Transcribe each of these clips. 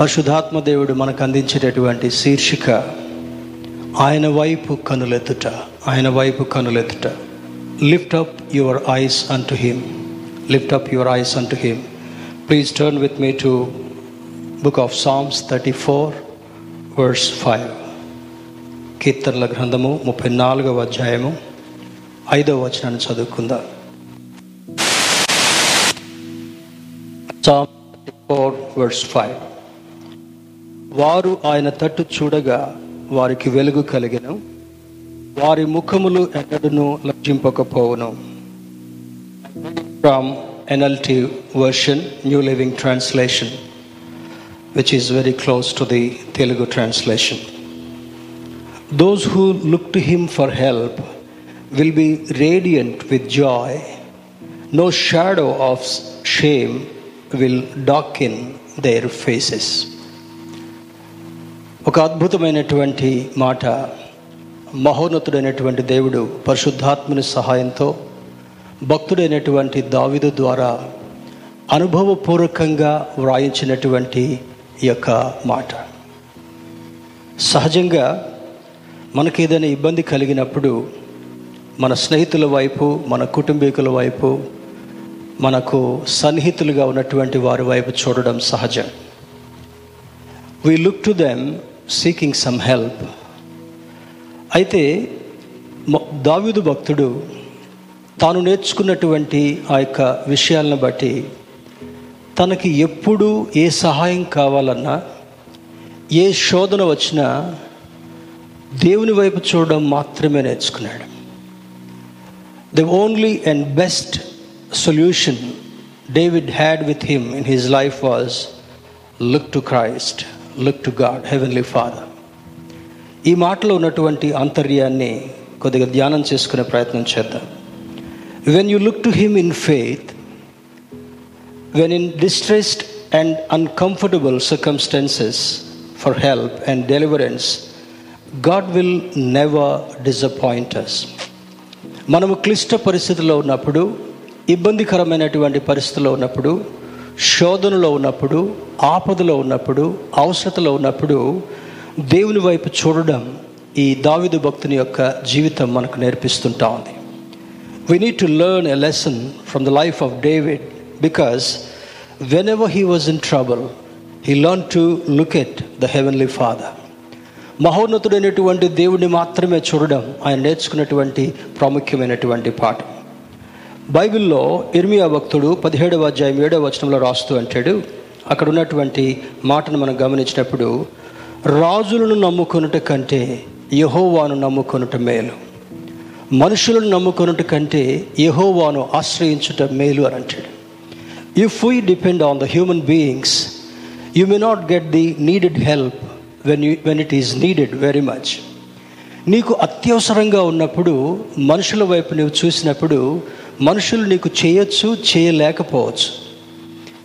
పరిశుధాత్మ దేవుడు మనకు అందించేటటువంటి శీర్షిక ఆయన వైపు కనులెత్తుట ఆయన వైపు కనులెత్తుట. Lift up your eyes unto him lift up your eyes unto him please turn with me to book of Psalms thirty four verse five కీర్తనల గ్రంథము ముప్పై నాలుగవ అధ్యాయము ఐదవ వచనాన్ని చదువుకుందాం. సామ్ ఫోర్ వర్స్ ఫైవ్ వారు ఆయన తట్టు చూడగా వారికి వెలుగు కలిగెను వారి ముఖములు ఎన్నడను లజ్జింపకపోవును from NLT version new living translation which is very close to the Telugu translation. Those who look to him for help will be radiant with joy. No shadow of shame will darken their faces. ఒక అద్భుతమైనటువంటి మాట మహోన్నతుడైనటువంటి దేవుడు పరిశుద్ధాత్మని సహాయంతో భక్తుడైనటువంటి దావిదు ద్వారా అనుభవపూర్వకంగా వ్రాయించినటువంటి ఈ యొక్క మాట. సహజంగా మనకి ఏదైనా ఇబ్బంది కలిగినప్పుడు మన స్నేహితుల వైపు మన కుటుంబీకుల వైపు మనకు సన్నిహితులుగా ఉన్నటువంటి వారి వైపు చూడడం సహజం. We look to them seeking some help అయితే దావ్యుదు భక్తుడు తాను నేర్చుకున్నటువంటి ఆ యొక్క విషయాలను బట్టి తనకి ఎప్పుడు ఏ సహాయం కావాలన్నా ఏ శోధన వచ్చినా దేవుని వైపు చూడడం మాత్రమే నేర్చుకున్నాడు. The only and best solution David had with him in his life was look to Christ. Look to God heavenly father ఈ మాటలో ఉన్నటువంటి ఆంతర్యాన్ని కొద్దిగా ధ్యానం చేసుకునే ప్రయత్నం చేద్దాం. When you look to him in faith when in distressed and uncomfortable circumstances for help and deliverance God will never disappoint us మనము క్లిష్ట పరిస్థితుల్లో ఉన్నప్పుడు ఇబ్బందికరమైనటువంటి పరిస్థితుల్లో ఉన్నప్పుడు శోధనలో ఉన్నప్పుడు ఆపదలో ఉన్నప్పుడు అవసరతలో ఉన్నప్పుడు దేవుని వైపు చూడడం ఈ దావిదు భక్తుని యొక్క జీవితం మనకు నేర్పిస్తుంటా ఉంది. We need to learn a lesson from the life of David because whenever he was in trouble he learn to look at the heavenly father మహోన్నతుడైనటువంటి దేవుడిని మాత్రమే చూడడం ఆయన నేర్చుకున్నటువంటి ప్రాముఖ్యమైనటువంటి పాఠం. బైబిల్లో ఇర్మియా భక్తుడు పదిహేడవ అధ్యాయం ఏడవ వచనంలో రాస్తూ అంటాడు అక్కడ ఉన్నటువంటి మాటను మనం గమనించినప్పుడు రాజులను నమ్ముకొనుట కంటే యహోవాను నమ్ముకొనుట మేలు. మనుషులను నమ్ముకొనుట కంటే యహోవాను ఆశ్రయించుట మేలు అని అంటాడు. If we depend on the human beings you may not get the needed help when you when it is needed very much నీకు అత్యవసరంగా ఉన్నప్పుడు మనుషుల వైపు నువ్వు చూసినప్పుడు మనుషులు నీకు చేయొచ్చు చేయలేకపోవచ్చు.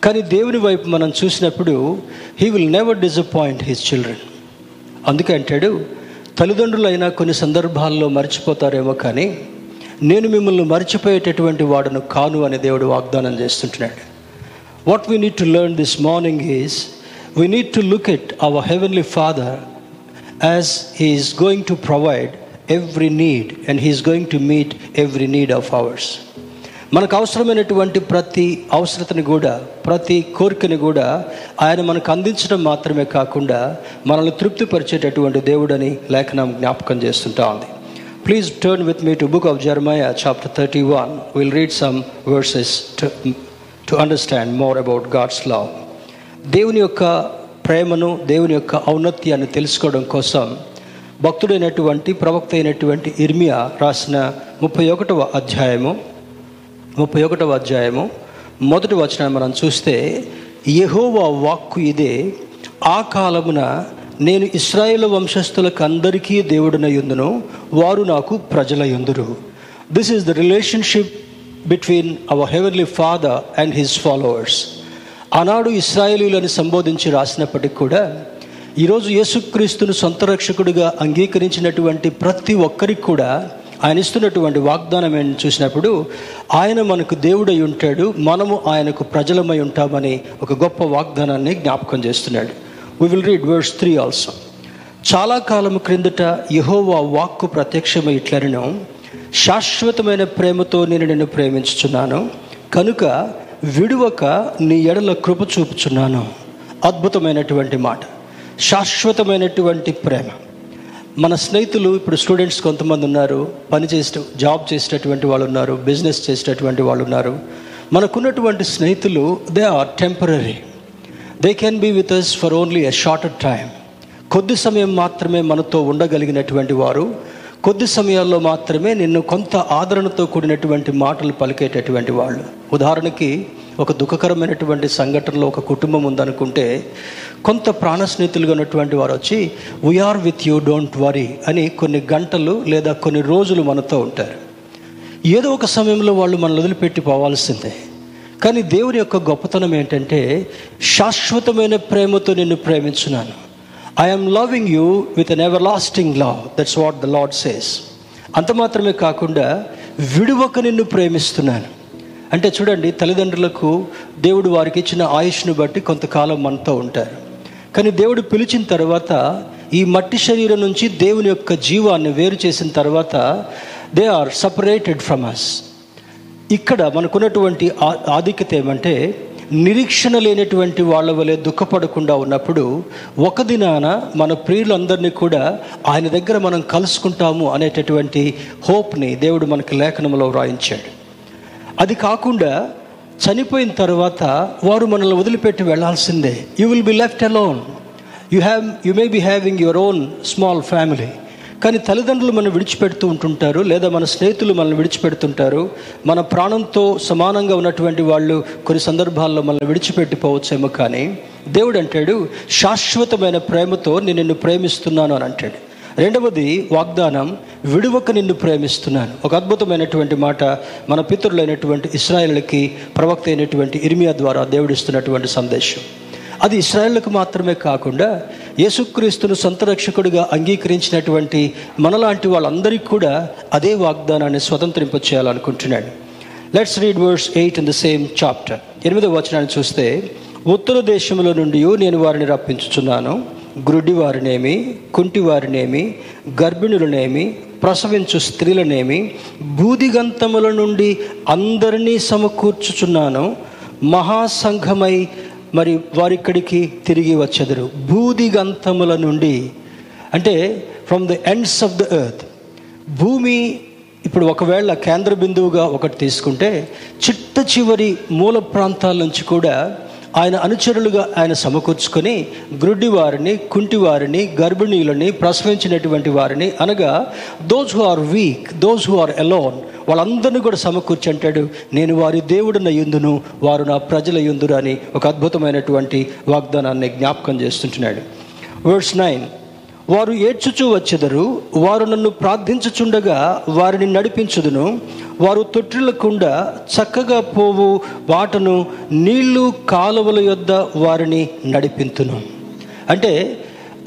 కానీ దేవుని వైపు మనం చూసినప్పుడు he will never disappoint his children అందుకే అంటాడు తల్లిదండ్రులైనా కొన్ని సందర్భాల్లో మర్చిపోతారేమో కానీ నేను మిమ్మల్ని మర్చిపోయేటటువంటి వాడును కాను అని దేవుడు వాగ్దానం చేస్తుంటున్నాడు. What we need to learn this morning is we need to look at our heavenly father as he is going to provide every need and he is going to meet every need of ours మనకు అవసరమైనటువంటి ప్రతి అవసరతని కూడా ప్రతి కోరికని కూడా ఆయన మనకు అందించడం మాత్రమే కాకుండా మనల్ని తృప్తిపరిచేటటువంటి దేవుడని లేఖనం జ్ఞాపకం చేస్తుంటా ఉంది please turn with me to book of Jeremiah chapter 31. We'll read some verses to, to understand more about God's love. దేవుని యొక్క ప్రేమను దేవుని యొక్క ఔన్నత్యాన్ని తెలుసుకోవడం కోసం భక్తుడైనటువంటి ప్రవక్త అయినటువంటి ఇర్మియా రాసిన ముప్పై ఒకటవ అధ్యాయము ముప్పై ఒకటవ అధ్యాయము. మొదటి వచనాన్ని మనం చూస్తే యహోవా వాక్కు ఇదే ఆ కాలమున నేను ఇస్రాయేల్ వంశస్థులకు అందరికీ దేవుడిన యుందును వారు నాకు ప్రజల ఎందురు this is the relationship between our heavenly father and his followers ఆనాడు ఇస్రాయేలీలను సంబోధించి రాసినప్పటికీ కూడా ఈరోజు యేసుక్రీస్తును సొంత రక్షకుడిగా అంగీకరించినటువంటి ప్రతి ఒక్కరికి కూడా ఆయన ఇస్తున్నటువంటి వాగ్దానం చూసినప్పుడు ఆయన మనకు దేవుడై ఉంటాడు మనము ఆయనకు ప్రజలమై ఉంటామని ఒక గొప్ప వాగ్దానాన్ని జ్ఞాపకం చేస్తున్నాడు. We will read verse three also చాలా కాలం క్రిందట యహోవా వాక్కు ప్రత్యక్షమై ఇట్లనను శాశ్వతమైన ప్రేమతో నేను నిన్ను ప్రేమించుచున్నాను కనుక విడువక నీ ఎడల కృప చూపుచున్నాను. అద్భుతమైనటువంటి మాట. శాశ్వతమైనటువంటి ప్రేమ. మన స్నేహితులు ఇప్పుడు స్టూడెంట్స్ కొంతమంది ఉన్నారు పని చేసే జాబ్ చేసేటటువంటి వాళ్ళు ఉన్నారు బిజినెస్ చేసేటటువంటి వాళ్ళు ఉన్నారు. మనకున్నటువంటి స్నేహితులు they are temporary they can be with us for only a short time కొద్ది సమయం మాత్రమే మనతో ఉండగలిగినటువంటి వారు కొద్ది సమయాల్లో మాత్రమే నిన్ను కొంత ఆదరణతో కూడినటువంటి మాటలు పలికేటటువంటి వాళ్ళు. ఉదాహరణకి ఒక దుఃఖకరమైనటువంటి సంఘటనలో ఒక కుటుంబం ఉందనుకుంటే కొంత ప్రాణ స్నేహితులుగా ఉన్నటువంటి వారు వచ్చి we are with you don't worry అని కొన్ని గంటలు లేదా కొన్ని రోజులు మనతో ఉంటారు. ఏదో ఒక సమయంలో వాళ్ళు మనల్ని వదిలిపెట్టి పోవాల్సిందే. కానీ దేవుని యొక్క గొప్పతనం ఏంటంటే శాశ్వతమైన ప్రేమతో నిన్ను ప్రేమించున్నాను. I'm loving you with an everlasting love that's what the Lord says అంత మాత్రమే కాకుండా విడువక నిన్ను ప్రేమిస్తున్నాను. అంటే చూడండి తల్లిదండ్రులకు దేవుడు వారికి ఇచ్చిన ఆయుష్ను బట్టి కొంతకాలం మనతో ఉంటారు. కానీ దేవుడు పిలిచిన తర్వాత ఈ మట్టి శరీరం నుంచి దేవుని యొక్క జీవాన్ని వేరు చేసిన తర్వాత they are separated from us ఇక్కడ మనకున్నటువంటి ఆధిక్యత ఏమంటే నిరీక్షణ లేనటువంటి వాళ్ళ వలె దుఃఖపడకుండా ఉన్నప్పుడు ఒక దినాన మన ప్రియులందరినీ కూడా ఆయన దగ్గర మనం కలుసుకుంటాము అనేటటువంటి హోప్ని దేవుడు మనకి లేఖనంలో వ్రాయించాడు. అది కాకుండా చనిపోయిన తర్వాత వారు మనల్ని వదిలిపెట్టి వెళ్ళాల్సిందే. You will be left alone you have you may be having your own small family కానీ తల్లిదండ్రులు మనం విడిచిపెడుతూ ఉంటుంటారు లేదా మన స్నేహితులు మనల్ని విడిచిపెడుతుంటారు. మన ప్రాణంతో సమానంగా ఉన్నటువంటి వాళ్ళు కొన్ని సందర్భాల్లో మనల్ని విడిచిపెట్టిపోవచ్చేమో కానీ దేవుడు అంటాడు శాశ్వతమైన ప్రేమతో నేను నిన్ను ప్రేమిస్తున్నాను అని అంటాడు. రెండవది వాగ్దానం విడువక నిన్ను ప్రేమిస్తున్నాను. ఒక అద్భుతమైనటువంటి మాట మన పితరులైనటువంటి ఇస్రాయేళ్ళకి ప్రవక్త అయినటువంటి ఇర్మియా ద్వారా దేవుడిస్తున్నటువంటి సందేశం. అది ఇస్రాయేళ్ళకు మాత్రమే కాకుండా యేసుక్రీస్తును సొంత రక్షకుడిగా అంగీకరించినటువంటి మనలాంటి వాళ్ళందరికీ కూడా అదే వాగ్దానాన్ని స్వతంత్రింప చేయాలనుకుంటున్నాడు let's read words eight in the same chapter ఎనిమిదవ వచనాన్ని చూస్తే ఉత్తర దేశంలో నుండి నేను వారిని రప్పించుచున్నాను. గ్రుడ్డి కుంటివారినేమి గర్భిణులనేమి ప్రసవించు స్త్రీలనేమి బూదిగంతముల నుండి అందరినీ సమకూర్చుచున్నాను. మహాసంఘమై మరి వారిక్కడికి తిరిగి వచ్చెదరు. బూదిగంతముల నుండి అంటే from the ends of the earth భూమి ఇప్పుడు ఒకవేళ కేంద్ర బిందువుగా ఒకటి తీసుకుంటే చిట్ట చివరి మూల ప్రాంతాల నుంచి కూడా ఆయన అనుచరులుగా ఆయన సమకూర్చుకొని గ్రుడ్డి వారిని కుంటి వారిని గర్భిణీలని ప్రసవించినటువంటి వారిని అనగా those who are weak those who are alone వాళ్ళందరినీ కూడా సమకూర్చి అంటాడు. నేను వారి దేవుడిన యుందును వారు నా ప్రజల యుందురు అని ఒక అద్భుతమైనటువంటి వాగ్దానాన్ని జ్ఞాపకం చేస్తుంటున్నాడు. వర్డ్స్ నైన్ వారు ఏడ్చుచూ వచ్చెదరు వారు నన్ను ప్రార్థించుచుండగా వారిని నడిపించుదును. వారు తొట్టిల్లకుండా చక్కగా పోవు వాటను నీళ్ళు కాలువల యొద్ద వారిని నడిపింతును. అంటే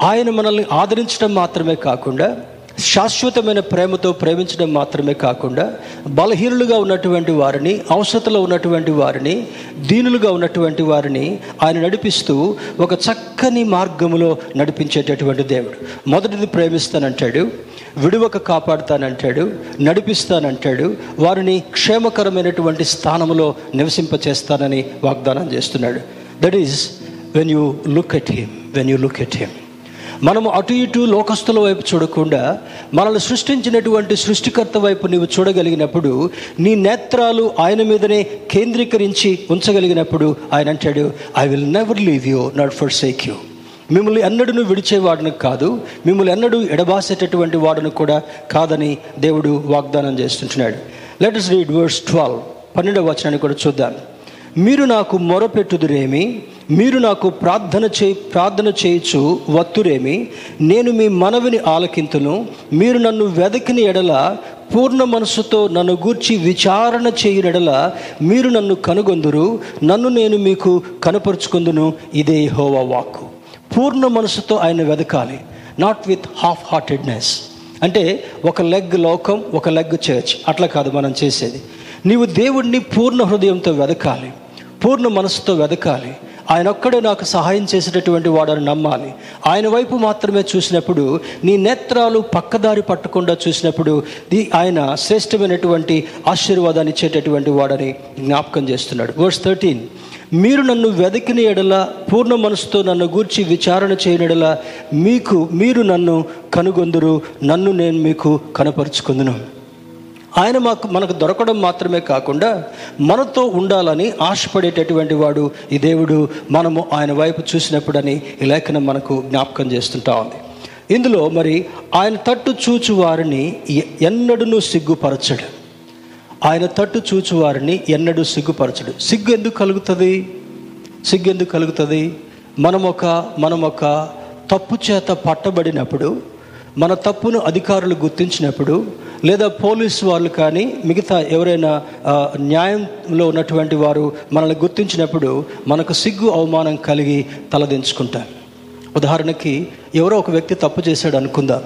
ఆయన మనల్ని ఆదరించడం మాత్రమే కాకుండా శాశ్వతమైన ప్రేమతో ప్రేమించడం మాత్రమే కాకుండా బలహీనులుగా ఉన్నటువంటి వారిని అవసరతలో ఉన్నటువంటి వారిని దీనులుగా ఉన్నటువంటి వారిని ఆయన నడిపిస్తూ ఒక చక్కని మార్గములో నడిపించేటటువంటి దేవుడు. మొదటిది ప్రేమిస్తానంటాడు విడువక కాపాడుతానంటాడు నడిపిస్తానంటాడు వారిని క్షేమకరమైనటువంటి స్థానంలో నివసింపచేస్తానని వాగ్దానం చేస్తున్నాడు. That is when you look at him when you look at him మనము అటు ఇటు లోకస్తుల వైపు చూడకుండా మనల్ని సృష్టించినటువంటి సృష్టికర్త వైపు నీవు చూడగలిగినప్పుడు నీ నేత్రాలు ఆయన మీదనే కేంద్రీకరించి ఉంచగలిగినప్పుడు ఆయన అంటాడు I will never leave you not forsake you మిమ్మల్ని ఎన్నడూ విడిచేవాడును కాదు మిమ్మల్ని ఎన్నడూ ఎడబాసేటటువంటి వాడును కూడా కాదని దేవుడు వాగ్దానం చేస్తుంటున్నాడు. లెట్ రీడ్ వర్డ్స్ ట్వెల్వ్ పన్నెండవ వచనాన్ని కూడా చూద్దాం. మీరు నాకు మొరపెట్టుదురేమి? మీరు నాకు ప్రార్థన చే ప్రార్థన చేయొచ్చు వత్తురేమి నేను మీ మనవిని ఆలకింతును. మీరు నన్ను వెదకిన ఎడల పూర్ణ మనసుతో నన్ను గూర్చి విచారణ చేయునెడల మీరు నన్ను కనుగొందురు. నన్ను నేను మీకు కనపరుచుకుందును. ఇదే హోవా వాక్కు. పూర్ణ మనసుతో ఆయన వెదకాలి. నాట్ విత్ హాఫ్ హార్టెడ్నెస్ అంటే ఒక లెగ్ లోకం ఒక లెగ్ చర్చ్. అట్లా కాదు మనం చేసేది. నీవు దేవుణ్ణి పూర్ణ హృదయంతో వెదకాలి. పూర్ణ మనసుతో వెదకాలి. ఆయన ఒక్కడే నాకు సహాయం చేసేటటువంటి వాడని నమ్మాలి. ఆయన వైపు మాత్రమే చూసినప్పుడు నీ నేత్రాలు పక్కదారి పట్టకుండా చూసినప్పుడు ది ఆయన శ్రేష్టమైనటువంటి ఆశీర్వాదాన్ని ఇచ్చేటటువంటి వాడని జ్ఞాపకం చేస్తున్నాడు. వర్స్ థర్టీన్ మీరు నన్ను వెదకిన ఎడల పూర్ణ మనసుతో నన్ను గూర్చి విచారణ చేయని ఎడల మీకు మీరు నన్ను కనుగొందురు నన్ను నేను మీకు కనపరుచుకుందును. ఆయన మాకు మనకు దొరకడం మాత్రమే కాకుండా మనతో ఉండాలని ఆశపడేటటువంటి వాడు ఈ దేవుడు మనము ఆయన వైపు చూసినప్పుడని ఈ లేఖనం మనకు జ్ఞాపకం చేస్తుంటా ఉంది. ఇందులో మరి ఆయన తట్టు చూచు వారిని ఎ- సిగ్గుపరచడు. ఆయన తట్టు చూచు వారిని ఎన్నడూ సిగ్గుపరచడు. సిగ్గు ఎందుకు కలుగుతుంది? సిగ్గు ఎందుకు కలుగుతుంది? మనమొక ఒక తప్పు చేత పట్టబడినప్పుడు మన తప్పును అధికారులు గుర్తించినప్పుడు లేదా పోలీస్ వాళ్ళు కానీ మిగతా ఎవరైనా న్యాయంలో ఉన్నటువంటి వారు మనల్ని గుర్తించినప్పుడు మనకు సిగ్గు అవమానం కలిగి తలదించుకుంటారు. ఉదాహరణకి ఎవరో ఒక వ్యక్తి తప్పు చేశాడు అనుకుందాం.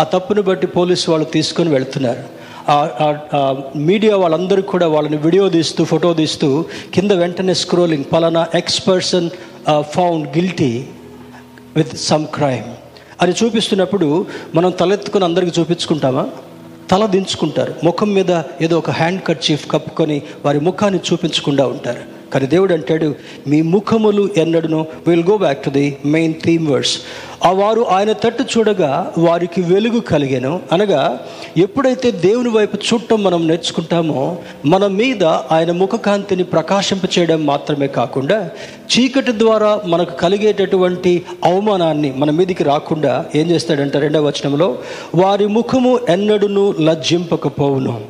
ఆ తప్పును బట్టి పోలీసు వాళ్ళు తీసుకొని వెళుతున్నారు. మీడియా వాళ్ళందరూ కూడా వాళ్ళని వీడియో తీస్తూ ఫోటో తీస్తూ కింద వెంటనే స్క్రోలింగ్ పలానా X person found guilty with some crime అని చూపిస్తున్నప్పుడు మనం తలెత్తుకొని అందరికీ చూపించుకుంటామా? తల దించుకుంటారు ముఖం మీద ఏదో ఒక హ్యాండ్ కట్ చీఫ్ కప్పుకొని వారి ముఖాన్ని చూపించకుండా ఉంటారు. కానీ దేవుడు అంటాడు మీ ముఖములు ఎన్నడను will go back to the main theme words ఆ వారు ఆయన తట్టు చూడగా వారికి వెలుగు కలిగాను. అనగా ఎప్పుడైతే దేవుని వైపు చూడటం మనం నేర్చుకుంటామో మన మీద ఆయన ముఖకాంతిని ప్రకాశింప చేయడం మాత్రమే కాకుండా చీకటి ద్వారా మనకు కలిగేటటువంటి అవమానాన్ని మన మీదికి రాకుండా ఏం చేస్తాడంటే రెండవ వచనంలో వారి ముఖము ఎన్నడును లజ్జింపకపోవును.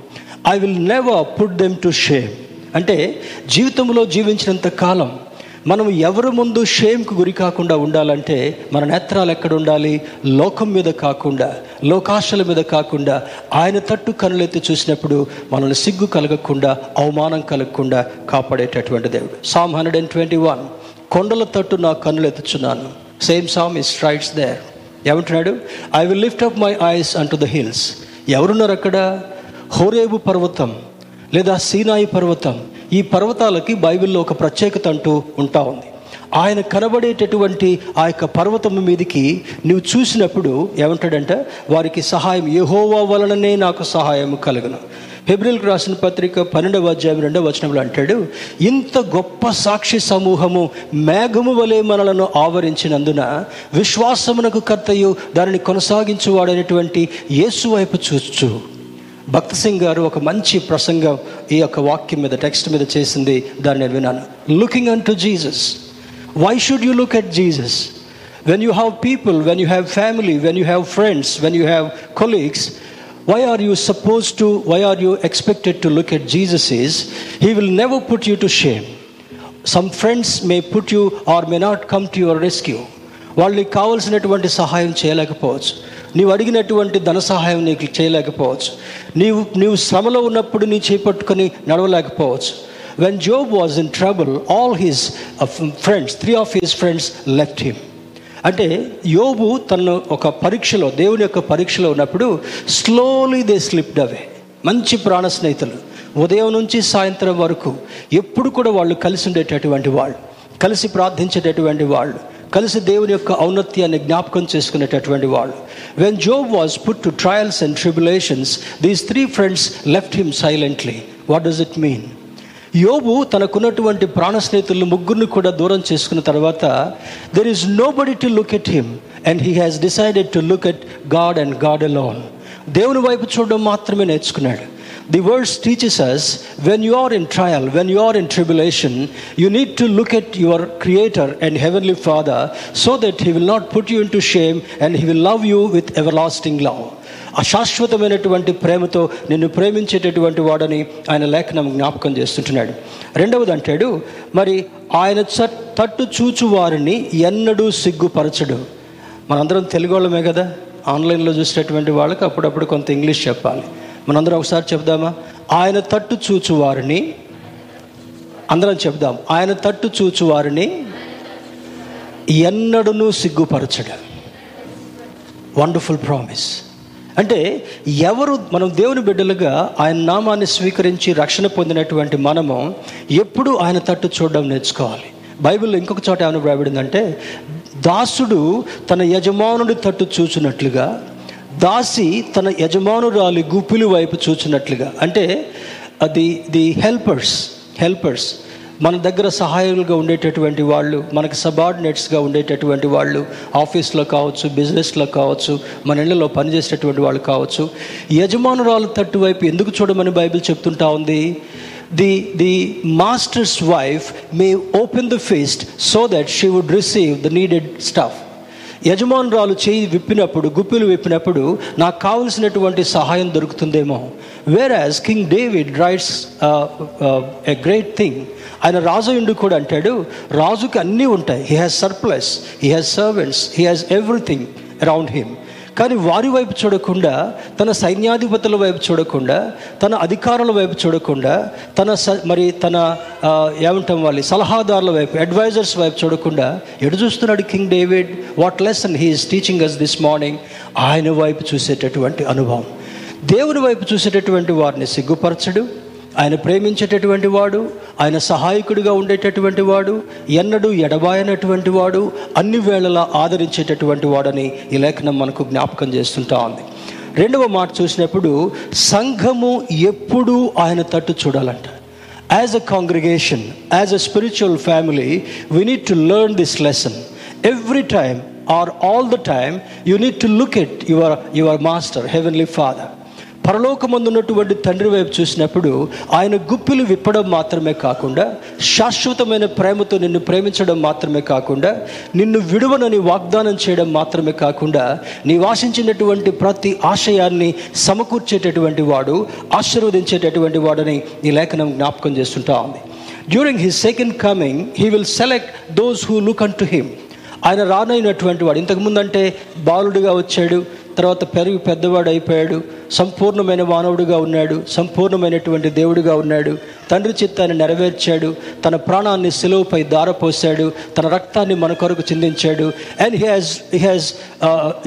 I will never put them to shame అంటే జీవితంలో జీవించినంత కాలం మనం ఎవరి ముందు షేమ్కు గురి కాకుండా ఉండాలంటే మన నేత్రాలు ఎక్కడ ఉండాలి? లోకం మీద కాకుండా లోకాశల మీద కాకుండా ఆయన తట్టు కనులెత్తి చూసినప్పుడు మనల్ని సిగ్గు కలగకుండా అవమానం కలగకుండా కాపాడేటటువంటి దేవుడు. Psalm hundred and twenty one కొండల తట్టు నా కన్నులెత్తుచున్నాను same psalm is straits there ఏమంటున్నాడు? I will lift up my eyes unto the hills ఎవరున్నారు అక్కడ? హోరేబు పర్వతం. లేదా సీనాయి పర్వతం ఈ పర్వతాలకి బైబిల్లో ఒక ప్రత్యేకత అంటూ ఉంటా ఉంది. ఆయన కనబడేటటువంటి ఆ యొక్క పర్వతం మీదికి నువ్వు చూసినప్పుడు ఏమంటాడంటే వారికి సహాయం యహోవా వలననే నాకు సహాయం కలుగును. ఫిబ్రిల్కి రాసిన పత్రిక పన్నెండవ అధ్యాయం రెండవ వచనంలో అంటాడు ఇంత గొప్ప సాక్షి సమూహము మేఘము వలె మనలను ఆవరించినందున విశ్వాసమునకు కర్తయు దానిని కొనసాగించువాడైనటువంటి యేసు వైపు చూచు. భక్త సింగ్ గారు ఒక మంచి ప్రసంగం ఈ యొక్క వాక్యం మీద టెక్స్ట్ మీద చేసింది. దాన్ని నేను విన్నాను. Looking unto Jesus why should you look at Jesus when you have people when you have family when you have friends when you have colleagues why are you supposed to why are you expected to look at jesus is he will never put you to shame. Some friends may put you or may not come to your rescue. వాళ్ళకి కావలసినటువంటి సహాయం చేయలేకపోవచ్చు. నీవు అడిగినటువంటి ధన సహాయం నీకు చేయలేకపోవచ్చు. నీవు నీవు శ్రమలో ఉన్నప్పుడు నీ చేపట్టుకొని నడవలేకపోవచ్చు. When Job was in trouble all his friends three of his friends left him అంటే యోబు తను ఒక పరీక్షలో దేవుని యొక్క పరీక్షలో ఉన్నప్పుడు స్లోలీ దే స్లిప్డ్ అవే మంచి ప్రాణ స్నేహితులు. ఉదయం నుంచి సాయంత్రం వరకు ఎప్పుడు కూడా వాళ్ళు కలిసి ఉండేటటువంటి వాళ్ళు కలిసి ప్రార్థించేటటువంటి వాళ్ళు. కలిసి దేవుని యొక్క ఔన్నత్యాన్ని జ్ఞాపకం చేసుకునేటటువంటి వాళ్ళు. When Job was put to trials and tribulations these three friends left him silently what does it mean యోబు తనకున్నటువంటి ప్రాణ స్నేహితులు ముగ్గురిని కూడా దూరం చేసుకున్న తర్వాత there is nobody to look at him and he has decided to look at God and God alone దేవుని వైపు చూడడం మాత్రమే నేర్చుకున్నాడు. The words teaches us when you are in trial when you are in tribulation you need to look at your creator and heavenly father so that he will not put you into shame and he will love you with everlasting love అశాశ్వతమైనటువంటి ప్రేమతో నిన్ను ప్రేమించేటటువంటి వాడని ఆయన లేఖనం జ్ఞాపకం చేస్తుంటున్నాడు. రెండవది అంటాడు మరి ఆయన తట్టు చూచు వారిని ఎన్నడూ సిగ్గుపరచడు. మనందరం తెలుగు వాళ్ళమే కదా? ఆన్లైన్లో చూసినటువంటి వాళ్ళకి అప్పుడప్పుడు కొంత ఇంగ్లీష్ చెప్పాలి. మనందరం ఒకసారి చెప్దామా? ఆయన తట్టు చూచు వారిని. అందరం చెప్దాం. ఆయన తట్టు చూచు వారిని సిగ్గుపరచడం. వండర్ఫుల్ ప్రామిస్ అంటే ఎవరు మనం దేవుని బిడ్డలుగా ఆయన నామాన్ని స్వీకరించి రక్షణ పొందినటువంటి మనము ఎప్పుడు ఆయన తట్టు చూడడం నేర్చుకోవాలి. బైబిల్లో ఇంకొక చోట ఏమైనా రాబడిందంటే దాసుడు తన యజమానుడి తట్టు చూచినట్లుగా దాసి తన యజమానురాలి గుప్పిలి వైపు చూచినట్లుగా. అంటే అది ది హెల్పర్స్ హెల్పర్స్. మన దగ్గర సహాయాలుగా ఉండేటటువంటి వాళ్ళు మనకి సబార్డినేట్స్గా ఉండేటటువంటి వాళ్ళు ఆఫీస్లో కావచ్చు బిజినెస్లో కావచ్చు మన ఇళ్ళలో పనిచేసేటటువంటి వాళ్ళు కావచ్చు. యజమానురాలు తట్టు వైపు ఎందుకు చూడమని బైబిల్ చెప్తుంటా ఉంది? The the master's wife may open the feast so that she would receive the needed stuff. యజమానురాలు చేయి విప్పినప్పుడు గుప్పిలు విప్పినప్పుడు నాకు కావలసినటువంటి సహాయం దొరుకుతుందేమో. Whereas king David writes a great thing ఆయన రాజు ఇండు కూడా అంటాడు రాజుకి అన్నీ ఉంటాయి. He has surplus he has servants he has everything around him కానీ వారి వైపు చూడకుండా తన సైన్యాధిపతుల వైపు చూడకుండా తన అధికారుల వైపు చూడకుండా తన స మరి తన ఏమంటాం వాళ్ళ సలహాదారుల వైపు అడ్వైజర్స్ వైపు చూడకుండా ఎటు చూస్తున్నాడు king David? What lesson he is teaching us this morning ఆయన వైపు చూసేటటువంటి అనుభవం. దేవుని వైపు చూసేటటువంటి వారిని సిగ్గుపరచడు. ఆయన ప్రేమించేటటువంటి వాడు ఆయన సహాయకుడిగా ఉండేటటువంటి వాడు ఎన్నడూ ఎడబాయనటువంటి వాడు అన్ని వేళలా ఆదరించేటటువంటి వాడని ఈ లేఖనం మనకు జ్ఞాపకం చేస్తుంటా ఉంది. రెండవ మాట చూసినప్పుడు సంఘము ఎప్పుడూ ఆయన తట్టు చూడాలంట. As a congregation as a spiritual family we need to learn this lesson every time or all the time you need to look at your your master heavenly father పరలోకమందున్నటువంటి తండ్రి వైపు చూసినప్పుడు ఆయన గుప్పిలు విప్పడం మాత్రమే కాకుండా శాశ్వతమైన ప్రేమతో నిన్ను ప్రేమించడం మాత్రమే కాకుండా నిన్ను విడువనని వాగ్దానం చేయడం మాత్రమే కాకుండా నీ వాసించినటువంటి ప్రతి ఆశయాన్ని సమకూర్చేటటువంటి వాడు ఆశీర్వదించేటటువంటి వాడని ఈ లేఖనం జ్ఞాపకం చేస్తుంటా ఉంది. During his second coming he will select those who look unto him ఆయన రానైనటువంటి వాడు. ఇంతకుముందంటే బాలుడిగా వచ్చాడు తర్వాత పెరిగి పెద్దవాడు అయిపోయాడు. సంపూర్ణమైన మానవుడిగా ఉన్నాడు. సంపూర్ణమైనటువంటి దేవుడిగా ఉన్నాడు. తండ్రి చిత్తాన్ని నెరవేర్చాడు. తన ప్రాణాన్ని సెలవుపై దారపోశాడు. తన రక్తాన్ని మన కొరకు చిందించాడు. And he has he has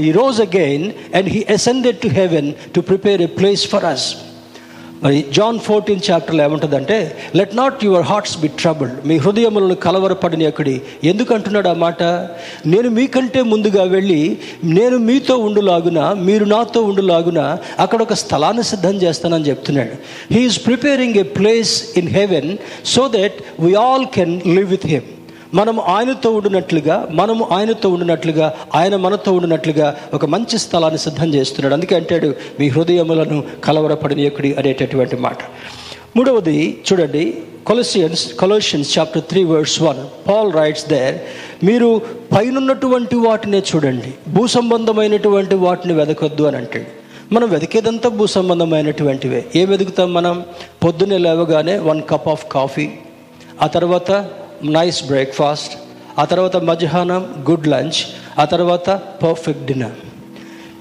arose again and he ascended to heaven to prepare a place for us మరి జాన్ ఫోర్టీన్ చాప్టర్లో ఏముంటుందంటే let not your hearts be troubled. మీ హృదయములను కలవరపడిన అక్కడి ఎందుకంటున్నాడు ఆ మాట? నేను మీకంటే ముందుగా వెళ్ళి నేను మీతో ఉండులాగున మీరు నాతో ఉండులాగున అక్కడ ఒక స్థలాన్ని సిద్ధం చేస్తానని చెప్తున్నాడు. He is preparing a place in heaven so that we all can live with him మనం ఆయనతో ఉండినట్లుగా మనము ఆయనతో ఉండినట్లుగా ఆయన మనతో ఉండినట్లుగా ఒక మంచి స్థలాన్ని సిద్ధం చేస్తున్నాడు. అందుకే అంటాడు మీ హృదయములను కలవరపడనీయకుడి అనేటటువంటి మాట. మూడవది చూడండి Colossians Colossians chapter three words one Paul writes there మీరు పైనున్నటువంటి వాటినే చూడండి. భూ సంబంధమైనటువంటి వాటిని వెదకొద్దు అని అంటాడు. మనం వెతికేదంతా భూ సంబంధమైనటువంటివే. ఏం వెతుకుతాం మనం? పొద్దున్నే లేవగానే వన్ కప్ ఆఫ్ కాఫీ ఆ తర్వాత నైస్ బ్రేక్ఫాస్ట్ ఆ తర్వాత మధ్యాహ్నం గుడ్ లంచ్ ఆ తర్వాత పర్ఫెక్ట్ డిన్నర్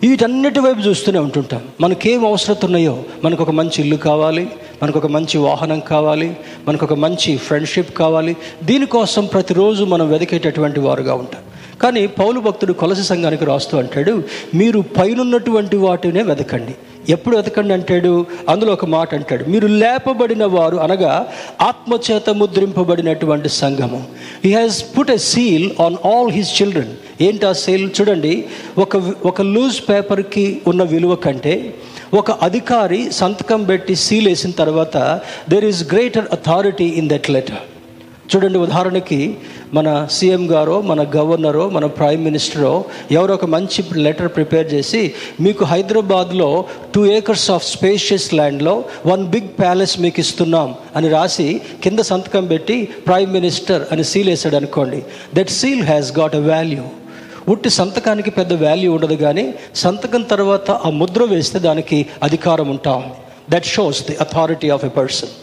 వీటన్నిటి వైపు చూస్తూనే ఉంటుంటాం. మనకేం అవసరత ఉన్నాయో మనకు ఒక మంచి ఇల్లు కావాలి మనకు ఒక మంచి వాహనం కావాలి మనకు ఒక మంచి ఫ్రెండ్షిప్ కావాలి దీనికోసం ప్రతిరోజు మనం వెతికేటటువంటి వారుగా ఉంటాం. కానీ పౌలు భక్తుడు కొలసి సంఘానికి రాస్తూ అంటాడు మీరు పైనున్నటువంటి వాటినే వెతకండి. ఎప్పుడు వెతకండి అంటాడు? అందులో ఒక మాట అంటాడు. మీరు లేపబడిన వారు అనగా ఆత్మచేత ముద్రింపబడినటువంటి సంఘము. He has put a seal on all his children ఏంటి ఆ సీల్ చూడండి. ఒక ఒక లూజ్ పేపర్కి ఉన్న విలువ కంటే ఒక అధికారి సంతకం పెట్టి సీల్ వేసిన తర్వాత there is greater authority in that letter చూడండి ఉదాహరణకి మన సీఎం గారో మన గవర్నరో మన ప్రైమ్ మినిస్టరో ఎవరో ఒక మంచి లెటర్ ప్రిపేర్ చేసి మీకు హైదరాబాద్లో టూ ఏకర్స్ ఆఫ్ స్పేషియస్ ల్యాండ్లో వన్ బిగ్ ప్యాలెస్ మీకు ఇస్తున్నాం అని రాసి కింద సంతకం పెట్టి ప్రైమ్ మినిస్టర్ అని సీల్ వేసాడు అనుకోండి. That seal has got a value ఉట్టి సంతకానికి పెద్ద వాల్యూ ఉండదు కానీ సంతకం తర్వాత ఆ ముద్ర వేస్తే దానికి అధికారం ఉంటాం. That shows the authority of a person